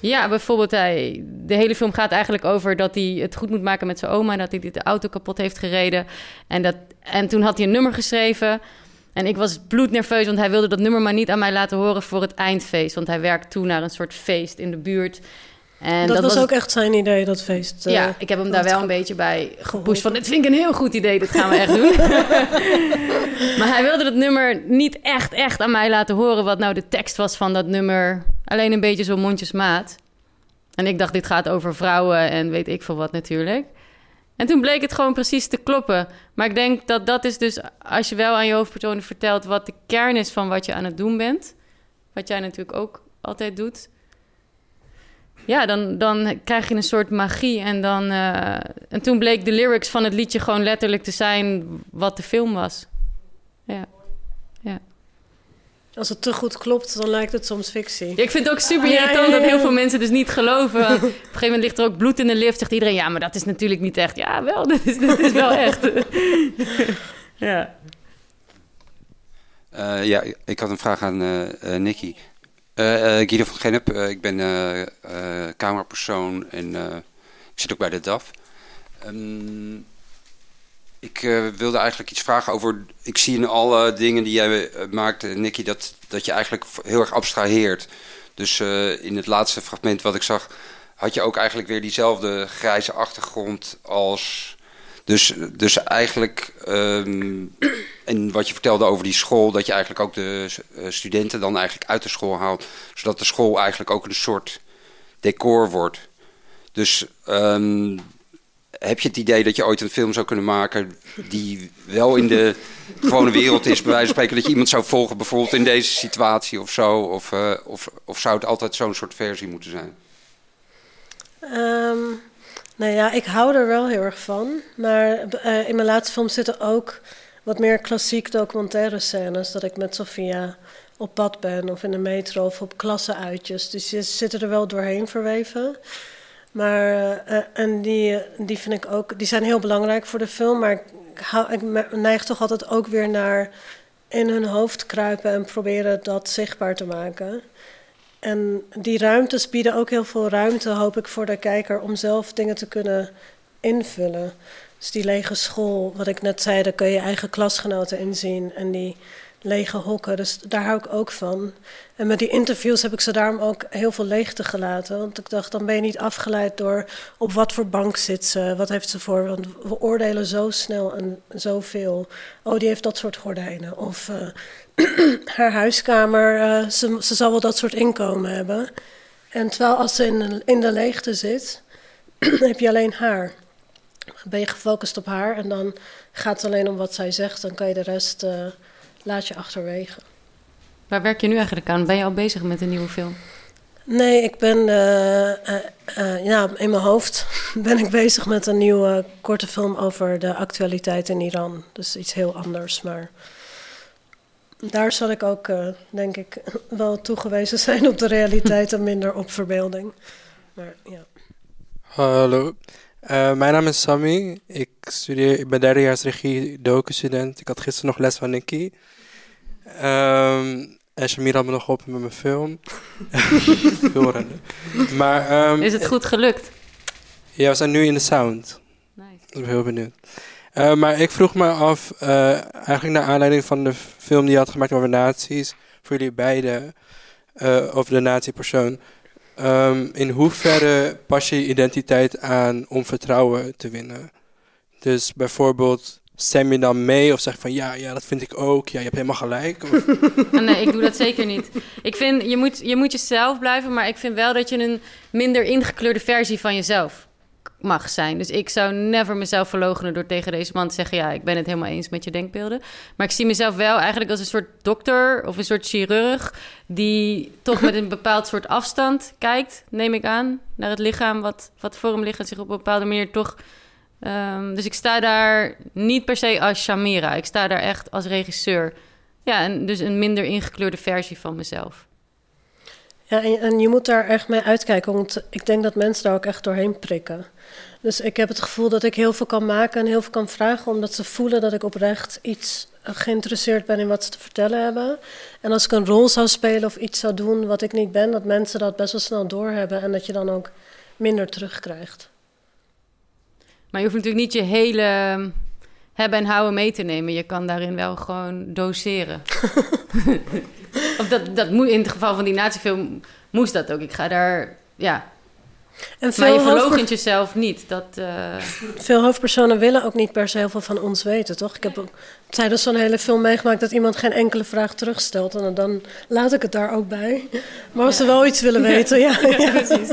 Ja, bijvoorbeeld hij, de hele film gaat eigenlijk over dat hij het goed moet maken met zijn oma. Dat hij de auto kapot heeft gereden. En, dat, en toen had hij een nummer geschreven. En ik was bloednerveus, want hij wilde dat nummer maar niet aan mij laten horen voor het eindfeest. Want hij werkt toe naar een soort feest in de buurt. En dat, dat was, ook echt zijn idee, dat feest. Uh, ja, ik heb hem daar wel een beetje bij gepusht. Van, dit vind ik een heel goed idee, dit gaan we echt doen. *laughs* maar hij wilde dat nummer niet echt, echt aan mij laten horen... wat nou de tekst was van dat nummer. Alleen een beetje zo mondjesmaat. En ik dacht, dit gaat over vrouwen en weet ik veel wat natuurlijk. En toen bleek het gewoon precies te kloppen. Maar ik denk dat dat is dus... als je wel aan je hoofdpersonen vertelt... wat de kern is van wat je aan het doen bent... wat jij natuurlijk ook altijd doet ja, dan, dan krijg je een soort magie. En, dan, uh, en toen bleek de lyrics van het liedje gewoon letterlijk te zijn wat de film was. Ja. ja. Als het te goed klopt, dan lijkt het soms fictie. ik vind het ook super irritant ja, ja, dat heel veel mensen dus niet geloven. *laughs* Op een gegeven moment ligt er ook bloed in de lift. Zegt iedereen, ja, maar dat is natuurlijk niet echt. Ja, wel, *laughs* dat is, dat is wel echt. *laughs* ja. Uh, ja, ik had een vraag aan uh, Nicky. Guido van Gennep, uh, ik ben camerapersoon en ik zit ook bij de DAF. Um, ik wilde eigenlijk iets vragen over. Ik zie in alle dingen die jij maakt, Nicky, dat, dat je eigenlijk heel erg abstraheert. Dus in het laatste fragment wat ik zag, had je ook eigenlijk weer diezelfde grijze achtergrond als dus, dus eigenlijk, um, en wat je vertelde over die school, dat je eigenlijk ook de uh, studenten dan eigenlijk uit de school haalt, zodat de school eigenlijk ook een soort decor wordt. Dus um, heb je het idee dat je ooit een film zou kunnen maken die wel in de *laughs* gewone wereld is, bij wijze van spreken, dat je iemand zou volgen, bijvoorbeeld in deze situatie of zo? Of, uh, of, of zou het altijd zo'n soort versie moeten zijn? Um, nou ja, ik hou er wel heel erg van. Maar uh, in mijn laatste film zitten ook wat meer klassiek documentaire scènes. Dat ik met Sofia op pad ben of in de metro of op klassenuitjes. Dus die zitten er wel doorheen verweven. Maar, uh, en die, die vind ik ook, die zijn heel belangrijk voor de film. Maar ik neig toch altijd ook weer naar in hun hoofd kruipen en proberen dat zichtbaar te maken. En die ruimtes bieden ook heel veel ruimte, hoop ik, voor de kijker om zelf dingen te kunnen invullen. Dus die lege school, wat ik net zei, daar kun je eigen klasgenoten inzien. En die lege hokken, dus daar hou ik ook van. En met die interviews heb ik ze daarom ook heel veel leegte gelaten. Want ik dacht, dan ben je niet afgeleid door op wat voor bank zit ze, wat heeft ze voor. Want we oordelen zo snel en zoveel. Oh, die heeft dat soort gordijnen. Of uh, *clears throat* haar huiskamer, uh, ze, zal wel dat soort inkomen hebben. En terwijl als ze in, in de leegte zit, *clears throat* heb je alleen haar. ben je gefocust op haar en dan gaat het alleen om wat zij zegt. Dan kan je de rest uh, laat je achterwege. Waar werk je nu eigenlijk aan? Ben je al bezig met een nieuwe film? Nee, ik ben uh, uh, ja, in mijn hoofd *laughs* ben ik bezig met een nieuwe korte film over de actualiteit in Iran. Dus iets heel anders, maar daar zal ik ook, denk ik, *laughs* wel toegewezen zijn op de realiteit en minder op verbeelding. Maar ja. Hallo, mijn naam is Sammy. Ik studeer, ik ben derdejaars regie docu-student. Ik had gisteren nog les van Nicky. Um, en Shamira had me nog geholpen met mijn film. *laughs* Heel Maar, um, is het goed gelukt? Ja, we zijn nu in de sound. Nice. Ik ben heel benieuwd. Uh, maar ik vroeg me af, uh, eigenlijk naar aanleiding van de film die je had gemaakt over nazi's, voor jullie beiden, uh, over de nazi-persoon. Um, in hoeverre pas je identiteit aan om vertrouwen te winnen? Dus bijvoorbeeld, stem je dan mee of zeg van ja, ja, dat vind ik ook. Ja, je hebt helemaal gelijk. Of... *laughs* nee, ik doe dat zeker niet. Ik vind, je moet, je moet jezelf blijven, maar ik vind wel dat je een minder ingekleurde versie van jezelf mag zijn. Dus ik zou never mezelf verlogenen door tegen deze man te zeggen... ja, ik ben het helemaal eens met je denkbeelden. Maar ik zie mezelf wel eigenlijk als een soort dokter of een soort chirurg... die toch met een bepaald soort afstand kijkt, neem ik aan... naar het lichaam wat, wat voor hem ligt en zich op een bepaalde manier toch... Um, dus ik sta daar niet per se als Shamira. Ik sta daar echt als regisseur. Ja, en dus een minder ingekleurde versie van mezelf. Ja, en, en, je moet daar echt mee uitkijken, want ik denk dat mensen daar ook echt doorheen prikken. Dus ik heb het gevoel dat ik heel veel kan maken en heel veel kan vragen, omdat ze voelen dat ik oprecht iets geïnteresseerd ben in wat ze te vertellen hebben. En als ik een rol zou spelen of iets zou doen wat ik niet ben, dat mensen dat best wel snel doorhebben en dat je dan ook minder terugkrijgt. Maar je hoeft natuurlijk niet je hele hebben en houden mee te nemen. Je kan daarin wel gewoon doseren. *laughs* of dat, dat moet in het geval van die natiefilm moest dat ook. Ik ga daar, ja. En maar je verloochent jezelf niet. Dat, uh... Veel hoofdpersonen willen ook niet per se heel veel van ons weten, toch? Ik heb ook tijdens zo'n hele film meegemaakt dat iemand geen enkele vraag terugstelt. En dan laat ik het daar ook bij. Maar als ja. ze wel iets willen weten, ja, *laughs* ja, ja. precies.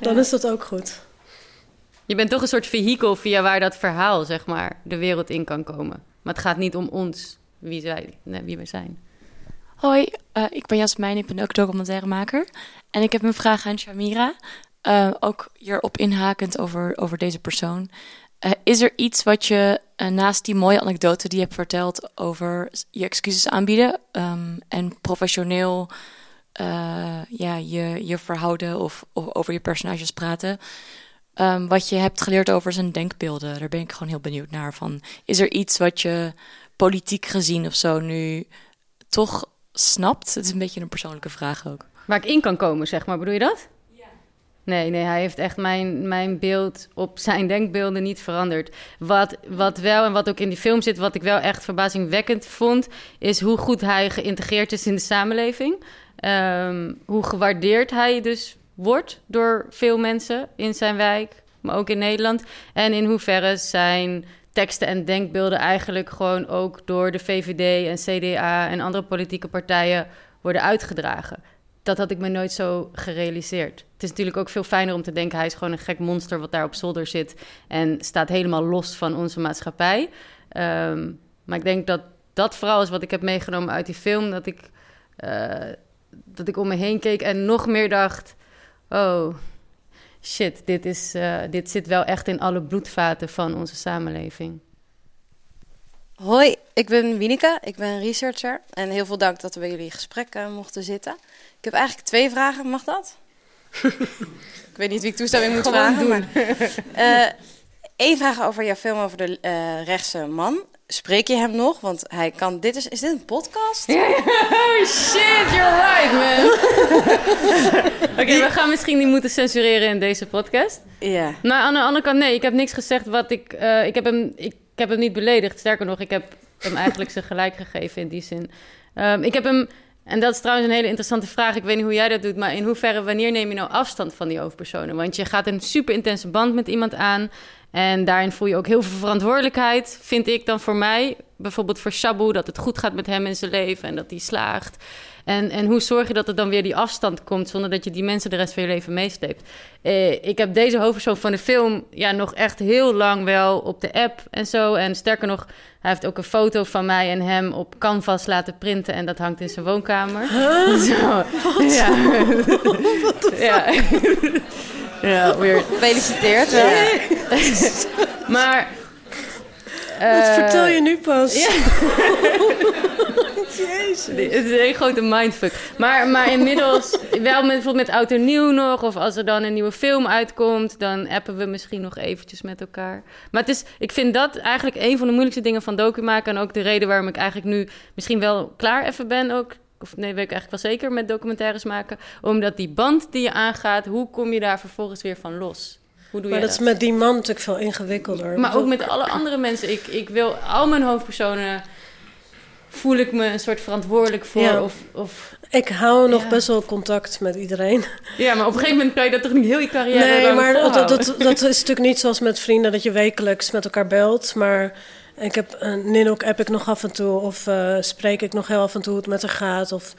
dan is dat ook goed. Je bent toch een soort vehikel via waar dat verhaal, zeg maar, de wereld in kan komen. Maar het gaat niet om ons, wie, wij, nee, wie wij zijn. Hoi, uh, ik ben Jasmijn, ik ben ook documentairemaker. En ik heb een vraag aan Shamira. Uh, ook hierop inhakend over, over deze persoon. Uh, is er iets wat je naast die mooie anekdote die je hebt verteld over je excuses aanbieden um, en professioneel ja, je, je verhouden of, of over je personages praten, Um, wat je hebt geleerd over zijn denkbeelden. Daar ben ik gewoon heel benieuwd naar. Van, is er iets wat je politiek gezien of zo nu toch snapt? Het is een beetje een persoonlijke vraag ook. Waar ik in kan komen, zeg maar. Bedoel je dat? Ja. Nee, nee, hij heeft echt mijn, mijn beeld op zijn denkbeelden niet veranderd. Wat, wat wel en wat ook in die film zit, wat ik wel echt verbazingwekkend vond, is hoe goed hij geïntegreerd is in de samenleving. Um, hoe gewaardeerd hij dus wordt door veel mensen in zijn wijk, maar ook in Nederland. En in hoeverre zijn teksten en denkbeelden eigenlijk gewoon ook door de VVD en CDA en andere politieke partijen worden uitgedragen. Dat had ik me nooit zo gerealiseerd. Het is natuurlijk ook veel fijner om te denken: hij is gewoon een gek monster wat daar op zolder zit en staat helemaal los van onze maatschappij. Um, maar ik denk dat dat vooral is wat ik heb meegenomen uit die film. Dat ik, uh, dat ik om me heen keek en nog meer dacht: oh, shit, dit, is, uh, dit zit wel echt in alle bloedvaten van onze samenleving. Hoi, ik ben Wieneke, ik ben researcher. En heel veel dank dat we bij jullie gesprek uh, mochten zitten. Ik heb eigenlijk twee vragen, mag dat? *laughs* ik weet niet wie ik toestemming moet vragen. Doen. Maar, Eén vraag over jouw film over de rechtse man. Spreek je hem nog? Want hij kan. Dit is, is dit een podcast? oh shit, you're right, man. *laughs* Oké, we gaan misschien niet moeten censureren in deze podcast. Ja. Maar aan de andere kant, nee, ik heb niks gezegd wat ik. Uh, ik, heb hem, ik, ik heb hem niet beledigd. Sterker nog, ik heb hem eigenlijk zijn gelijk gegeven in die zin. Um, ik heb hem. En dat is trouwens een hele interessante vraag. Ik weet niet hoe jij dat doet, maar in hoeverre, wanneer neem je nou afstand van die hoofdpersonen? Want je gaat een super intense band met iemand aan. En daarin voel je ook heel veel verantwoordelijkheid, vind ik dan voor mij. Bijvoorbeeld voor Shabu, dat het goed gaat met hem in zijn leven en dat hij slaagt. En, en hoe zorg je dat er dan weer die afstand komt zonder dat je die mensen de rest van je leven meesleept? Eh, ik heb deze hoofdpersoon van de film ja, nog echt heel lang wel op de app en zo. En sterker nog, hij heeft ook een foto van mij en hem op canvas laten printen en dat hangt in zijn woonkamer. *laughs* Zo. Ja. ja. ja, *laughs* weer. Gefeliciteerd. Ja. *laughs* maar. Wat eh, vertel je nu pas? Ja. *laughs* Jezus. Het is een hele grote mindfuck. Maar, maar inmiddels, wel met, bijvoorbeeld met Oud en Nieuw nog... of als er dan een nieuwe film uitkomt... dan appen we misschien nog eventjes met elkaar. Maar het is, ik vind dat eigenlijk een van de moeilijkste dingen van docu maken... en ook de reden waarom ik eigenlijk nu misschien wel klaar even ben... ook of nee, weet ik eigenlijk wel zeker met documentaires maken. Omdat die band die je aangaat, hoe kom je daar vervolgens weer van los? Hoe doe maar je dat is met die man natuurlijk veel ingewikkelder. Maar ook met alle andere mensen. Ik, ik wil al mijn hoofdpersonen voel ik me een soort verantwoordelijk voor. Ja. Of, of, Ik hou nog best wel contact met iedereen. ja, maar op een gegeven moment kan je dat toch niet heel je carrière Nee, maar dat, dat, dat is natuurlijk niet zoals met vrienden dat je wekelijks met elkaar belt. Maar ik heb uh, Ninok app ik nog af en toe of eh, spreek ik nog heel af en toe hoe het met haar gaat. Of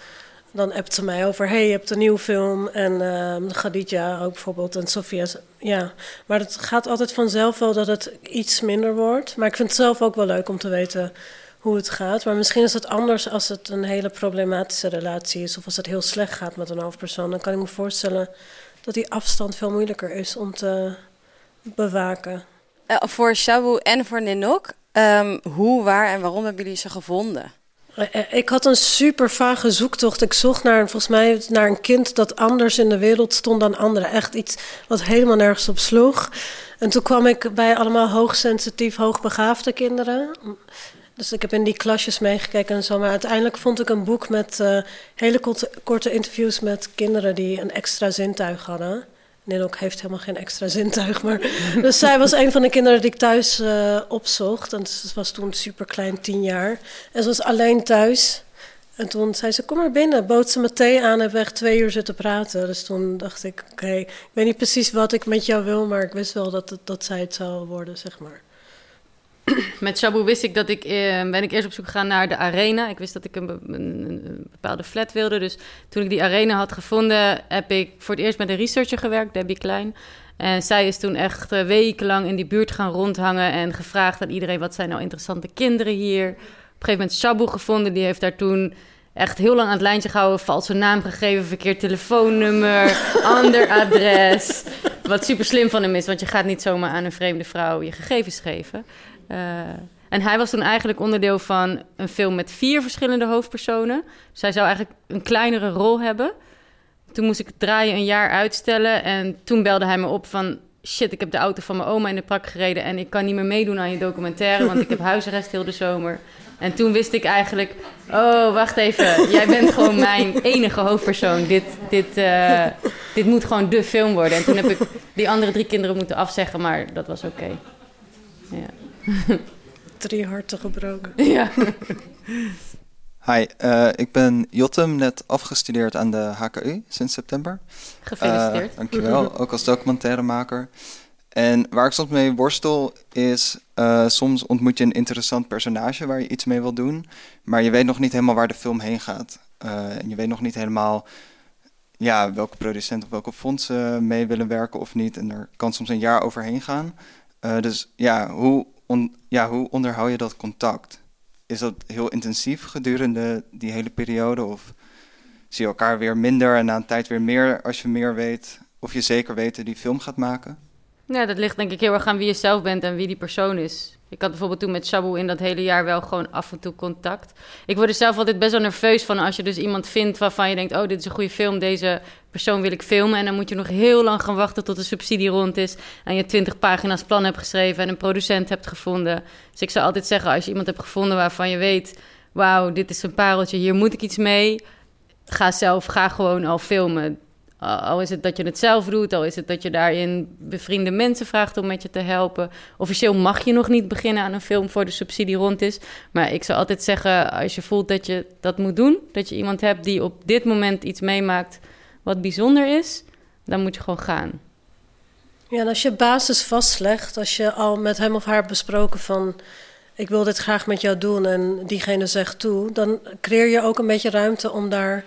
dan appt ze mij over, hey, je hebt een nieuwe film. En uh, Khadija ook bijvoorbeeld en Sofia. Ja, maar het gaat altijd vanzelf wel dat het iets minder wordt. Maar ik vind het zelf ook wel leuk om te weten hoe het gaat. Maar misschien is het anders als het een hele problematische relatie is... of als het heel slecht gaat met een hoofdpersoon. Dan kan ik me voorstellen dat die afstand veel moeilijker is om te bewaken. Uh, voor Shabu en voor Ninok, um, hoe, waar en waarom hebben jullie ze gevonden? Ik had een super vage zoektocht. Ik zocht naar, volgens mij, naar een kind dat anders in de wereld stond dan anderen. Echt iets wat helemaal nergens op sloeg. En toen kwam ik bij allemaal hoogsensitief, hoogbegaafde kinderen. Dus ik heb in die klasjes meegekeken en zo. Maar uiteindelijk vond ik een boek met uh, hele korte, interviews met kinderen die een extra zintuig hadden. Ninok heeft helemaal geen extra *laughs* zintuig. Maar... dus zij was een van de kinderen die ik thuis uh, opzocht. En ze was toen super klein, tien jaar. En ze was alleen thuis. En toen zei ze, kom maar binnen. Bood ze me thee aan en hebben we echt twee uur zitten praten. Dus toen dacht ik, oké, ik weet niet precies wat ik met jou wil... maar ik wist wel dat, dat zij het zou worden, zeg maar. *clears throat* Met Shabu wist ik dat ik, eh, ben ik eerst op zoek gegaan naar de arena. Ik wist dat ik een, een, een, bepaalde flat wilde. Dus toen ik die arena had gevonden, heb ik voor het eerst met een researcher gewerkt, Debbie Klein. En zij is toen echt uh, wekenlang in die buurt gaan rondhangen en gevraagd aan iedereen: wat zijn nou interessante kinderen hier? Op een gegeven moment Shabu gevonden, die heeft daar toen echt heel lang aan het lijntje gehouden, valse naam gegeven, verkeerd telefoonnummer, *laughs* ander adres. Wat super slim van hem is, want je gaat niet zomaar aan een vreemde vrouw je gegevens geven. Uh, en hij was toen eigenlijk onderdeel van een film met vier verschillende hoofdpersonen. Dus hij zou eigenlijk een kleinere rol hebben. Toen moest ik het draaien een jaar uitstellen. En toen belde hij me op van... shit, ik heb de auto van mijn oma in de prak gereden... en ik kan niet meer meedoen aan je documentaire... want ik heb *laughs* huisarrest heel de zomer. En toen wist ik eigenlijk... oh, wacht even, jij bent gewoon mijn enige hoofdpersoon. Dit, dit, uh, dit moet gewoon de film worden. En toen heb ik die andere drie kinderen moeten afzeggen... maar dat was oké. Okay. Ja. *laughs* Drie harten gebroken. *laughs* Ja. Hi, uh, ik ben Jottem, net afgestudeerd aan de HKU sinds september. Gefeliciteerd. Uh, dankjewel, *laughs* ook als documentairemaker. En waar ik soms mee worstel is, uh, soms ontmoet je een interessant personage waar je iets mee wil doen, maar je weet nog niet helemaal waar de film heen gaat. en je weet nog niet helemaal ja, welke producent of welke fondsen mee willen werken of niet. En er kan soms een jaar overheen gaan. Uh, dus ja hoe, on, ja, hoe onderhoud je dat contact? Is dat heel intensief gedurende die hele periode? Of zie je elkaar weer minder en na een tijd weer meer als je meer weet? Of je zeker weet die film gaat maken? Ja, dat ligt denk ik heel erg aan wie je zelf bent en wie die persoon is. Ik had bijvoorbeeld toen met Shabu in dat hele jaar wel gewoon af en toe contact. Ik word er zelf altijd best wel nerveus van als je dus iemand vindt waarvan je denkt... oh, dit is een goede film, deze persoon wil ik filmen. En dan moet je nog heel lang gaan wachten tot de subsidie rond is... en je twintig pagina's plan hebt geschreven en een producent hebt gevonden. Dus ik zou altijd zeggen, als je iemand hebt gevonden waarvan je weet... wauw, dit is een pareltje, hier moet ik iets mee... ga zelf, ga gewoon al filmen. Al is het dat je het zelf doet, al is het dat je daarin bevriende mensen vraagt om met je te helpen. Officieel mag je nog niet beginnen aan een film voor de subsidie rond is. Maar ik zou altijd zeggen, als je voelt dat je dat moet doen, dat je iemand hebt die op dit moment iets meemaakt wat bijzonder is, dan moet je gewoon gaan. Ja, en als je basis vastlegt, als je al met hem of haar besproken van ik wil dit graag met jou doen en diegene zegt toe, dan creëer je ook een beetje ruimte om daar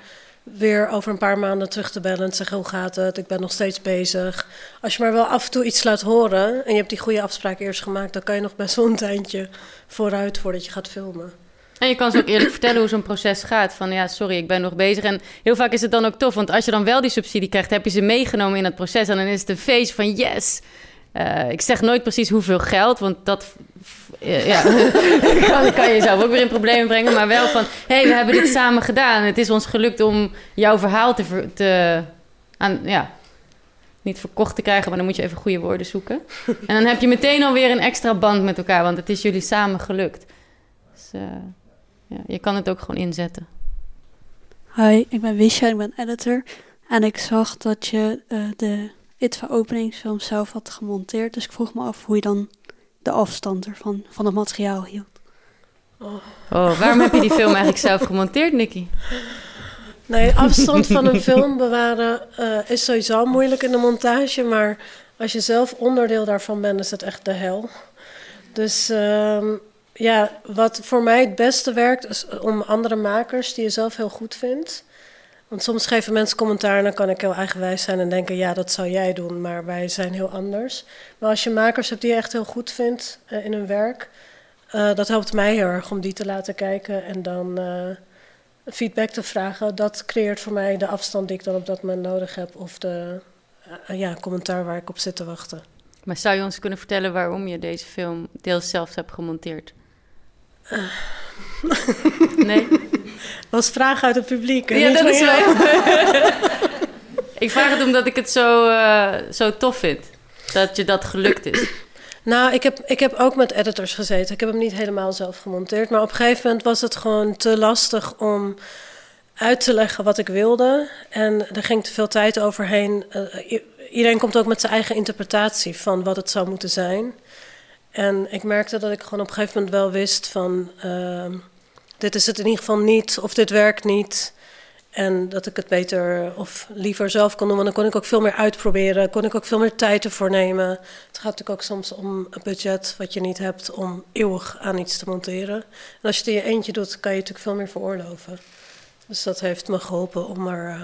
weer over een paar maanden terug te bellen en te zeggen hoe gaat het, ik ben nog steeds bezig. Als je maar wel af en toe iets laat horen en je hebt die goede afspraak eerst gemaakt, dan kan je nog best wel een tijdje vooruit voordat je gaat filmen. En je kan ze ook eerlijk *clears throat* vertellen hoe zo'n proces gaat. Van ja, sorry, ik ben nog bezig. En heel vaak is het dan ook tof. Want als je dan wel die subsidie krijgt, heb je ze meegenomen in dat proces. En dan is het een feest van yes. Uh, ik zeg nooit precies hoeveel geld, want dat ja, *laughs* kan, kan je zelf ook weer in problemen brengen. Maar wel van, hé, hey, we hebben dit samen gedaan. Het is ons gelukt om jouw verhaal te, te aan, ja, niet verkocht te krijgen, maar dan moet je even goede woorden zoeken. En dan heb je meteen alweer een extra band met elkaar, want het is jullie samen gelukt. Dus, uh, ja, je kan het ook gewoon inzetten. Hi, ik ben Wisha, ik ben editor. En ik zag dat je uh, de ITVA openingsfilm zelf had gemonteerd. Dus ik vroeg me af hoe je dan de afstand ervan, van het materiaal hield. Oh. oh waarom heb je die film eigenlijk zelf gemonteerd, Nicky? Nee, afstand van een film bewaren uh, is sowieso moeilijk in de montage. Maar als je zelf onderdeel daarvan bent, is het echt de hel. Dus uh, ja, wat voor mij het beste werkt, is om andere makers die je zelf heel goed vindt. Want soms geven mensen commentaar en dan kan ik heel eigenwijs zijn en denken: ja, dat zou jij doen, maar wij zijn heel anders. Maar als je makers hebt die je echt heel goed vindt uh, in hun werk, uh, dat helpt mij heel erg om die te laten kijken en dan uh, feedback te vragen. Dat creëert voor mij de afstand die ik dan op dat moment nodig heb of de ja, commentaar waar ik op zit te wachten. Maar zou je ons kunnen vertellen waarom je deze film deels zelf hebt gemonteerd? nee. *laughs* was vraag uit het publiek. Ja, dat is wel. *laughs* ik vraag het omdat ik het zo, uh, zo tof vind. Dat je dat gelukt is. Nou, ik heb, ik heb ook met editors gezeten. Ik heb hem niet helemaal zelf gemonteerd. Maar op een gegeven moment was het gewoon te lastig om uit te leggen wat ik wilde. En er ging te veel tijd overheen. Uh, iedereen komt ook met zijn eigen interpretatie van wat het zou moeten zijn. En ik merkte dat ik gewoon op een gegeven moment wel wist van... Uh, dit is het in ieder geval niet, of dit werkt niet. En dat ik het beter of liever zelf kon doen. Want dan kon ik ook veel meer uitproberen. Kon ik ook veel meer tijd ervoor nemen. Het gaat natuurlijk ook soms om een budget wat je niet hebt om eeuwig aan iets te monteren. En als je het in je eentje doet, kan je natuurlijk veel meer veroorloven. Dus dat heeft me geholpen om er uh,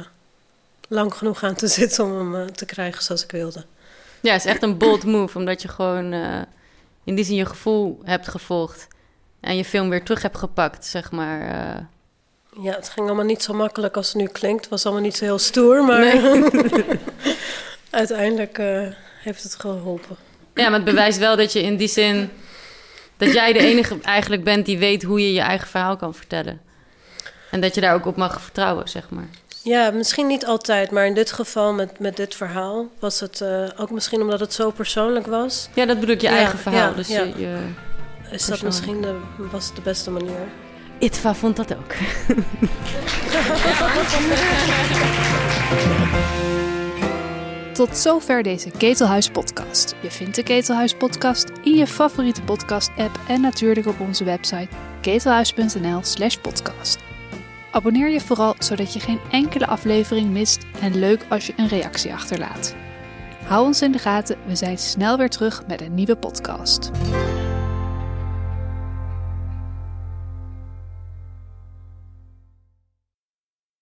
lang genoeg aan te *laughs* zitten om hem uh, te krijgen zoals ik wilde. Ja, het is echt een bold move, omdat je gewoon uh, in die zin je gevoel hebt gevolgd. En je film weer terug hebt gepakt, zeg maar. Ja, het ging allemaal niet zo makkelijk als het nu klinkt. Het was allemaal niet zo heel stoer, maar nee. *laughs* uiteindelijk uh, heeft het geholpen. Ja, maar het bewijst wel dat je in die zin... dat jij de enige eigenlijk bent die weet hoe je je eigen verhaal kan vertellen. En dat je daar ook op mag vertrouwen, zeg maar. Ja, misschien niet altijd, maar in dit geval met, met dit verhaal was het uh, ook misschien omdat het zo persoonlijk was. Ja, dat bedoel ik je ja, eigen verhaal. Ja, dus ja. Je, je Is dat misschien de, was de beste manier? Itva vond dat ook. *laughs* Tot zover deze Ketelhuis podcast. Je vindt de Ketelhuis podcast in je favoriete podcast app en natuurlijk op onze website ketelhuis.nl/podcast. Abonneer je vooral zodat je geen enkele aflevering mist en leuk als je een reactie achterlaat. Hou ons in de gaten, we zijn snel weer terug met een nieuwe podcast.